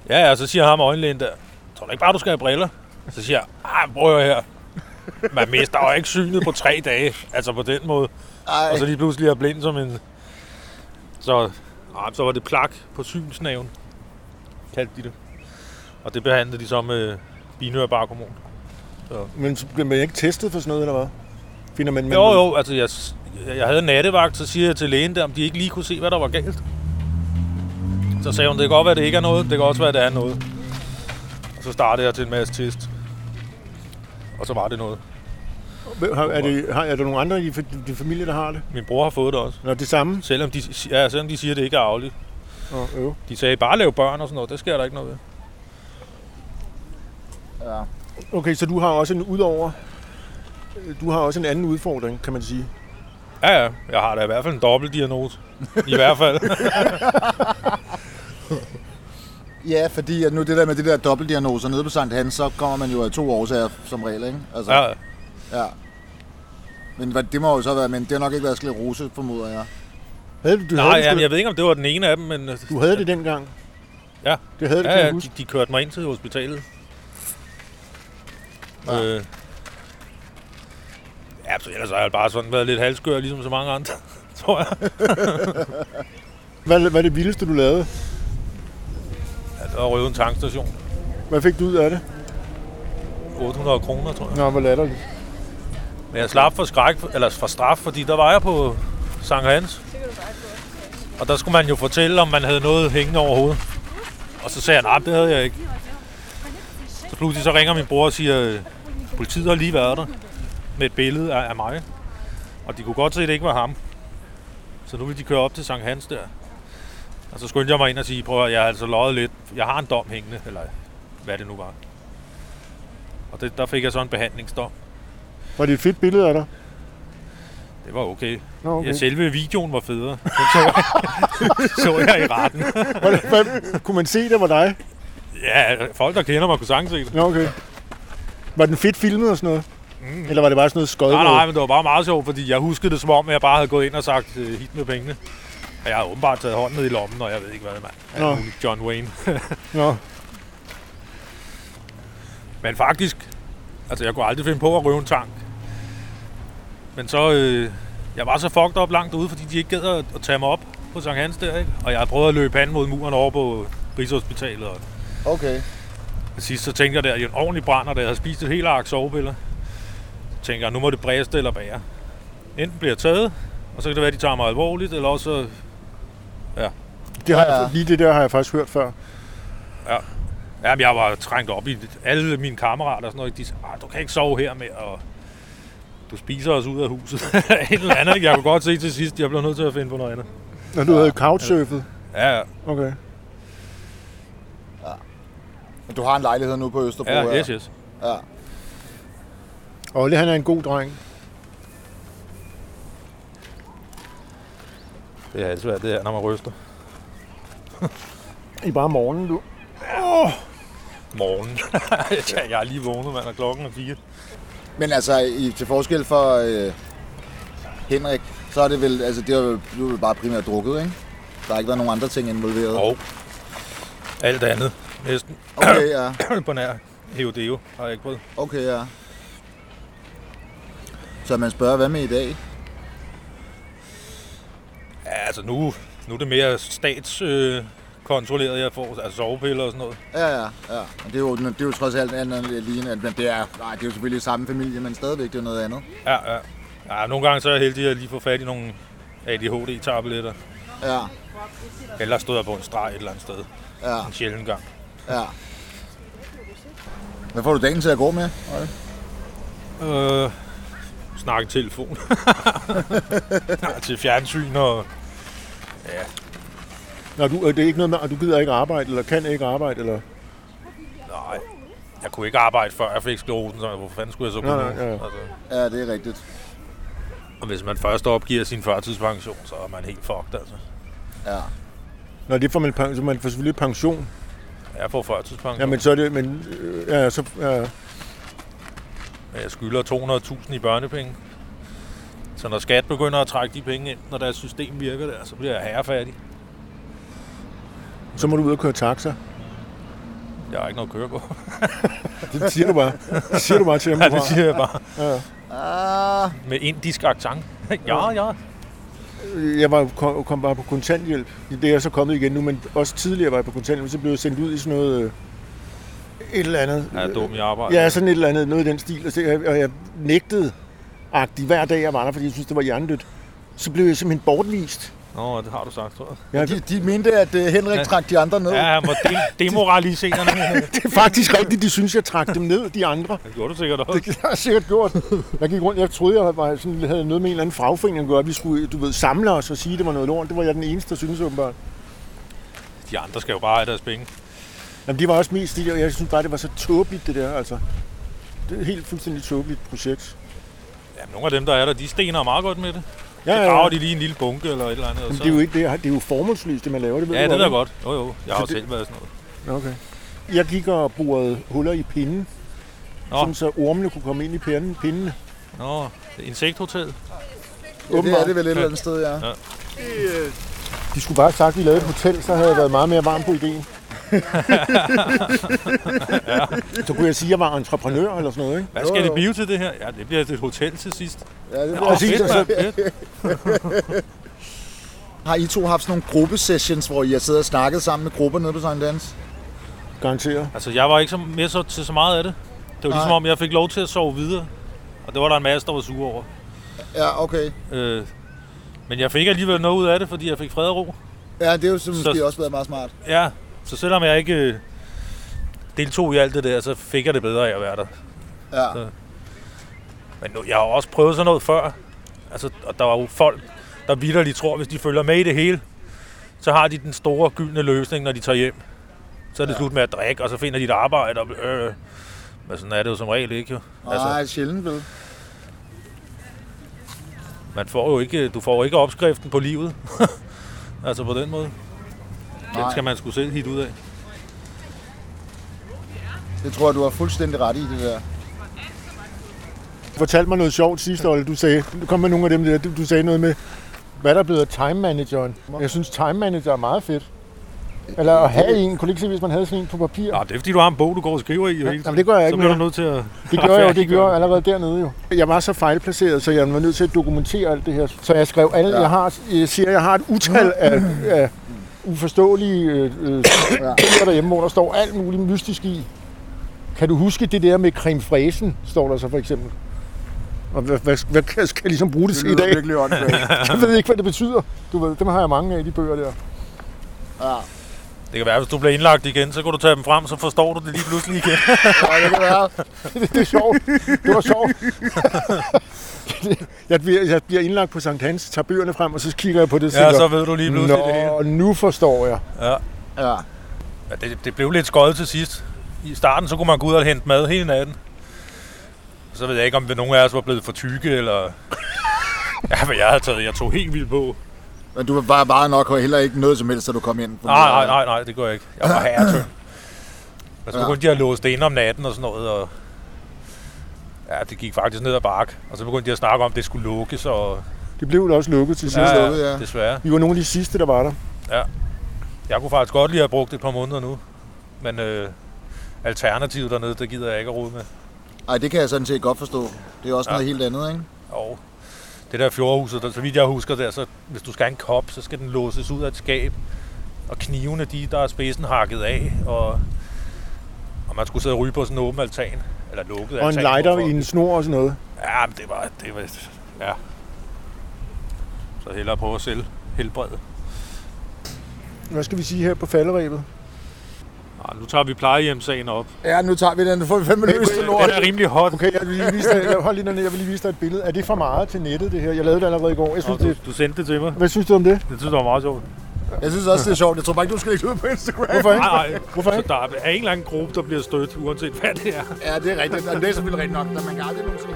Ja, ja, så siger ham øjenlægen der, tror du ikke bare, du skal have briller? Så siger jeg, ah, prøv her. Man mister jo ikke synet på tre dage, altså på den måde. Ej. Og så lige pludselig er jeg blind som en... Så, ah, så var det plak på synsnaven, kaldte de det. Og det behandlede de så med binyrbarkhormon. Men så blev man ikke testet for sådan noget, eller hvad? Finder man, man Jo, jo, altså jeg, jeg havde en nattevagt, så siger jeg til lægen der, om de ikke lige kunne se, hvad der var galt. Så sagde hun, det kan godt være, det ikke er noget, det kan også være, det er noget. Og så startede jeg til en masse test. Og så var det noget. Har, er, det, har, er der nogle andre i din fa- din familie, der har det? Min bror har fået det også. Nå, det samme? Selvom de, ja, selvom de siger, at det ikke er arveligt. Nå, øv. De sagde, bare lav børn og sådan noget. Det sker der ikke noget ved. Ja. Okay, så du har også en udover... Du har også en anden udfordring, kan man sige. Ja, ja. Jeg har da i hvert fald en dobbeltdiagnose. I hvert fald. Ja, fordi at nu det der med det der dobbeltdiagnoser nede på Sankt Hans, så kommer man jo af to årsager som regel, ikke? Altså, ja. ja. Men hvad- det må jo så være, men det har nok ikke været sklerose, formoder jeg. Havde du, du, Nej, havde det, sgu- jeg ved ikke, om det var den ene af dem, men... øh, du havde det dengang? Ja. Det havde det, Ja, jeg ja, huske. de, de kørte mig ind til hospitalet. Ja. Ja. Øh, ja, så ellers har jeg bare sådan været lidt halskør, ligesom så mange andre, tror jeg. Hvad, hvad er det vildeste, du lavede? Ja, det var røvet en tankstation. Hvad fik du ud af det? 800 kroner, tror jeg. Nå, hvor latterligt. Men jeg slap for, skræk, eller for straf, fordi der var jeg på Sankt Hans. Og der skulle man jo fortælle, om man havde noget hængende over hovedet. Og så sagde jeg, nej, det havde jeg ikke. Så pludselig så ringer min bror og siger, politiet har lige været der med et billede af, af mig. Og de kunne godt se, at det ikke var ham. Så nu vil de køre op til Sankt Hans der. Og så skyndte jeg mig ind og sige, prøv at jeg har altså løjet lidt. Jeg har en dom hængende, eller hvad det nu var. Og det, der fik jeg så en behandlingsdom. Var det et fedt billede af dig? Det var okay. Nå, Okay. Ja, selve videoen var federe. Den så jeg, så jeg i retten. Hvad, kunne man se, det var dig? Ja, folk, der kender mig, kunne sagtens se det. Nå, okay. Var den fedt filmet og sådan noget? Mm. Eller var det bare sådan noget skøjet? Nej, nej, men det var bare meget sjovt, fordi jeg huskede det som om, at jeg bare havde gået ind og sagt uh, hit med pengene. Og jeg har åbenbart taget hånden ned i lommen, og jeg ved ikke hvad, mand. Nå. Alt muligt John Wayne. Nå. Men faktisk, altså jeg kunne aldrig finde på at røve en tank. Men så, øh, jeg var så fucked op langt ude, fordi de ikke gad at, at tage mig op på Sankt Hans der, ikke? Og jeg prøvet at løbe panden mod muren over på Rigshospitalet, og Okay. Til sidst så tænkte jeg, der, at jeg en ordentlig brænder, da jeg havde spist et helt ark sovepiller. Jeg, nu må det bræste eller bære. Enten bliver jeg taget, og så kan det være, at de tager mig alvorligt, eller også så... Det har Ja, ja. jeg, lige det der har jeg faktisk hørt før. Jamen, jeg var trængt op i alle mine kammerater og sådan noget. De sagde, "Ah, du kan ikke sove her med, og du spiser os ud af huset. Et eller andet. Jeg kunne godt se til sidst, jeg blev nødt til at finde på noget andet. Når du havde couchsurfet. Ja, ja. Okay. Men du har en lejlighed nu på Østerbro. ja yes, yes. ja. Olle, han er en god dreng. Det er altså svært, det her, når man ryster. I bare morgenen, du. Morgen. ja, jeg er lige vågnet, mand, og klokken er fire. Men altså, i, til forskel for øh, Henrik, så er det vel, altså det er jo du vel bare primært drukket, ikke? Der har ikke været nogen andre ting involveret. Og alt andet. Næsten Okay, ja. på nær. Heodeo har jeg ikke prøvet. Okay, ja. Så man spørger, hvad med i dag? Ja, altså nu, nu er det mere statskontrolleret, øh, kontrolleret, jeg får, altså sovepiller og sådan noget. Ja, ja, ja. Og det er jo, det er jo trods alt andet at men det er, nej, det er jo selvfølgelig samme familie, men stadigvæk det er noget andet. Ja, ja. ja nogle gange så er jeg heldig at lige få fat i nogle ADHD-tabletter. Ja, Ellers stod jeg på en streg et eller andet sted. ja, En sjældent gang. ja. Hvad får du dagen til at gå med? Øh, snakke telefon. ja, til fjernsyn og... Ja, Nå, du, er det ikke noget med, at du gider ikke arbejde, eller kan ikke arbejde, eller... nej. Jeg kunne ikke arbejde før jeg fik sklerosen, så hvor fanden skulle jeg så kunne Nej, nu? nej, ja. Altså, Ja, det er rigtigt. og hvis man først opgiver sin førtidspension, så er man helt fucked, altså. Ja. Nå, det får man, så man får selvfølgelig pension. Jeg får førtidspension, Ja, men så er det... Men, øh, ja, så, ja, jeg skylder 200.000 i børnepenge. Så når skat begynder at trække de penge ind, når deres system virker der, så bliver jeg herrefærdig. så må du ud og køre taxa. Jeg har ikke noget at køre på. Det siger du bare. Det siger du bare til ham. Ja, det siger jeg bare. Ah, Med indisk accent. ja, ja. Jeg var, kom, kom bare på kontanthjælp. Det er jeg så kommet igen nu, men også tidligere var jeg på kontanthjælp, så blev jeg sendt ud i sådan noget... Et eller andet. Er dum i arbejde. Ja, sådan et eller andet, noget i den stil. Og, så, jeg- og jeg nægtede agtigt hver dag, jeg var der, fordi jeg synes, det var hjernedødt. Så blev jeg simpelthen bortvist. Nå, det har du sagt, tror jeg. Ja, de, de mente, at uh, Henrik Ja. trak de andre ned. Ja, han må de- demoralisere dem. Det er faktisk rigtigt, de synes, jeg trak dem ned, de andre. Det gjorde du sikkert også. Det har jeg sikkert gjort. Jeg gik rundt, jeg troede, jeg var sådan, havde noget med en eller anden fagforening at gøre. Vi skulle, du ved, samle os og sige, at det var noget lort. Det var jeg den eneste, der synes åbenbart. De andre skal jo bare have deres penge. Jamen, de var også mest de der, jeg synes bare, det var så tåbeligt, det der, altså. Det er et helt fuldstændig tåbeligt projekt. Ja, nogle af dem, der er der, de stener meget godt med det. Ja, Så ja, graver ja. de lige en lille bunke eller et eller andet. Men så... det er jo ikke det, det er jo formålsløst, det man laver, det ved Ja, du det er godt. Jo, jo. Jeg har Så det- selv været sådan noget. Okay. Jeg gik og borede huller i pinden, Nå. sådan så ormene kunne komme ind i pinden, pindene. Nå, insekthotel. Ja, det er det vel et eller andet sted, ja. De skulle bare have sagt, at vi lavede et hotel, så havde jeg været meget mere varm på ideen. Så kunne jeg sige, at jeg var entreprenør eller sådan noget, ikke? Hvad skal det blive til det her? Ja, det bliver et hotel til sidst. ja det Nå, præcis, fedt. Fedt. Har I to haft sådan nogle gruppesessions, hvor I har siddet og snakket sammen med grupper nede på Sankt Dans? Garanteret. Altså, jeg var ikke så, med så, til så meget af det. Det var ligesom Nej. om, jeg fik lov til at sove videre. Og det var der en masse, der var sure over. Ja, okay. Øh, men jeg fik alligevel noget ud af det, fordi jeg fik fred og ro. Ja, det er jo så måske Så- også været meget smart. Ja, så selvom jeg ikke øh, deltog i alt det der, så fik jeg det bedre af at være der. Ja. Så- Men nu, jeg har også prøvet sådan noget før. Altså, og der var jo folk, der vidderligt tror, hvis de følger med i det hele, så har de den store gyldne løsning, når de tager hjem. Så er det ja. slut med at drikke, og så finder de et arbejde. Og, øh, men sådan er det jo som regel ikke jo. Altså, Nej, sjældent vel. man får jo ikke, du får jo ikke opskriften på livet. altså på den måde. Den Nej. skal man skulle selv hit ud af. Det tror jeg, du har fuldstændig ret i, det der. Du fortalte mig noget sjovt sidste år. Du sagde, du kom med nogle af dem der, du, du sagde noget med, hvad der er blevet af time manageren. Jeg synes, time manager er meget fedt. Eller at have en. Kunne ikke se, hvis man havde sådan en på papir? Ja, det er fordi, du har en bog, du går og skriver i. Ja, jamen, det gør jeg ikke Så bliver du nødt til at... Det gjorde jeg jo, det gjorde jeg allerede dernede jo. Jeg var så fejlplaceret, så jeg var nødt til at dokumentere alt det her. Så jeg skrev alle, Ja. jeg har, jeg siger, jeg har et utal af, af uforståelige øh, øh, derhjemme, hvor der står alt muligt mystisk i. Kan du huske det der med creme fraisen, står der så for eksempel. Og hvad, hvad, hvad skal jeg ligesom bruge det til i dag? virkelig åndssvagt. Jeg ved ikke, hvad det betyder. Du ved, dem har jeg mange af, de bøger der. Ja. Det kan være, hvis du bliver indlagt igen, så kan du tage dem frem, så forstår du det lige pludselig igen. ja, det kan være. det er sjovt. Det var sjovt. jeg, bliver, jeg bliver indlagt på Sankt Hans, tager bøgerne frem, og så kigger jeg på det og ja, så ved du lige pludselig det hele. Nå, nu forstår jeg. Ja. Ja. ja det, det, blev lidt skøjet til sidst. I starten, så kunne man gå ud og hente mad hele natten. Så ved jeg ikke, om det nogen af os var blevet for tykke, eller... Ja, men jeg havde taget, jeg tog helt vildt på. Men du var bare nok heller ikke noget som helst, da du kom ind. Nej, nej, nej, nej, det går jeg ikke. Jeg var herretynd. Men så Ja. begyndte de at låse det ind om natten og sådan noget, og... Ja, det gik faktisk ned ad bakke. Og så begyndte de at snakke om, at det skulle lukkes, og... Det blev da også lukket til sidst. Ja. Ja. lukket, ja. desværre. Vi var nogle af de sidste, der var der. Jeg kunne faktisk godt lige have brugt et par måneder nu. Men øh, alternativet dernede, der gider jeg ikke at rode med. Ej, det kan jeg sådan set godt forstå. Det er også Ja. noget helt andet, ikke? Og det der fjordhuset, der, så vidt jeg husker der, så hvis du skal have en kop, så skal den låses ud af et skab. Og knivene, de, der er spidsen hakket af, og, og man skulle sidde og ryge på sådan en åben altan. Eller lukket Og en altan. lighter i en snor og sådan noget. Ja, men det var, det var, ja. Så hellere prøve at sælge helbredet. Hvad skal vi sige her på falderæbet? Nej, nu tager vi plejehjemssagen op. Ja, nu tager vi den. Nu får vi fandme løs til Den lort. er rimelig hot. Okay, jeg vil lige vise dig, jeg, hold lige dernede, jeg vil lige vise dig et billede. Er det for meget til nettet, det her? Jeg lavede det allerede i går. Jeg synes, Og du, det, du sendte det til mig. hvad synes du om det? Det synes jeg var meget sjovt. Jeg synes også, det er sjovt. Jeg tror bare ikke, du skal lægge det ud på Instagram. Hvorfor ikke? Nej, nej. Hvorfor Så ikke? der er en eller anden gruppe, der bliver stødt, uanset hvad det er. Ja, det er rigtigt. Og det er selvfølgelig rigtigt nok. Men man kan aldrig nogensinde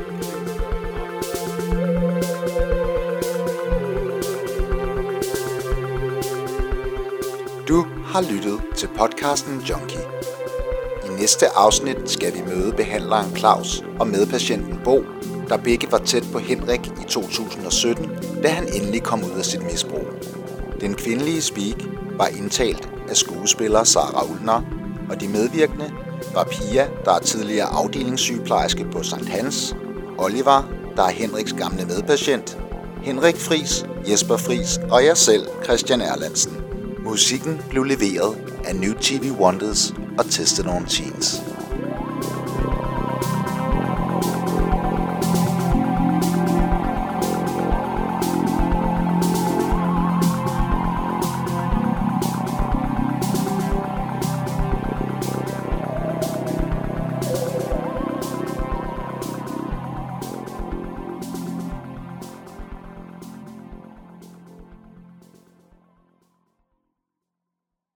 Du har lyttet til podcasten Junkie. I næste afsnit skal vi møde behandleren Claus og medpatienten Bo, der begge var tæt på Henrik i 2017, da han endelig kom ud af sit misbrug. Den kvindelige speak var indtalt af skuespiller Sara Ulner, og de medvirkende var Pia, der er tidligere afdelingssygeplejerske på St. Hans, Oliver, der er Henriks gamle medpatient, Henrik Fris, Jesper Fris og jeg selv, Christian Erlandsen. Musikken blev leveret af New TV Wonders og Tested on Teens.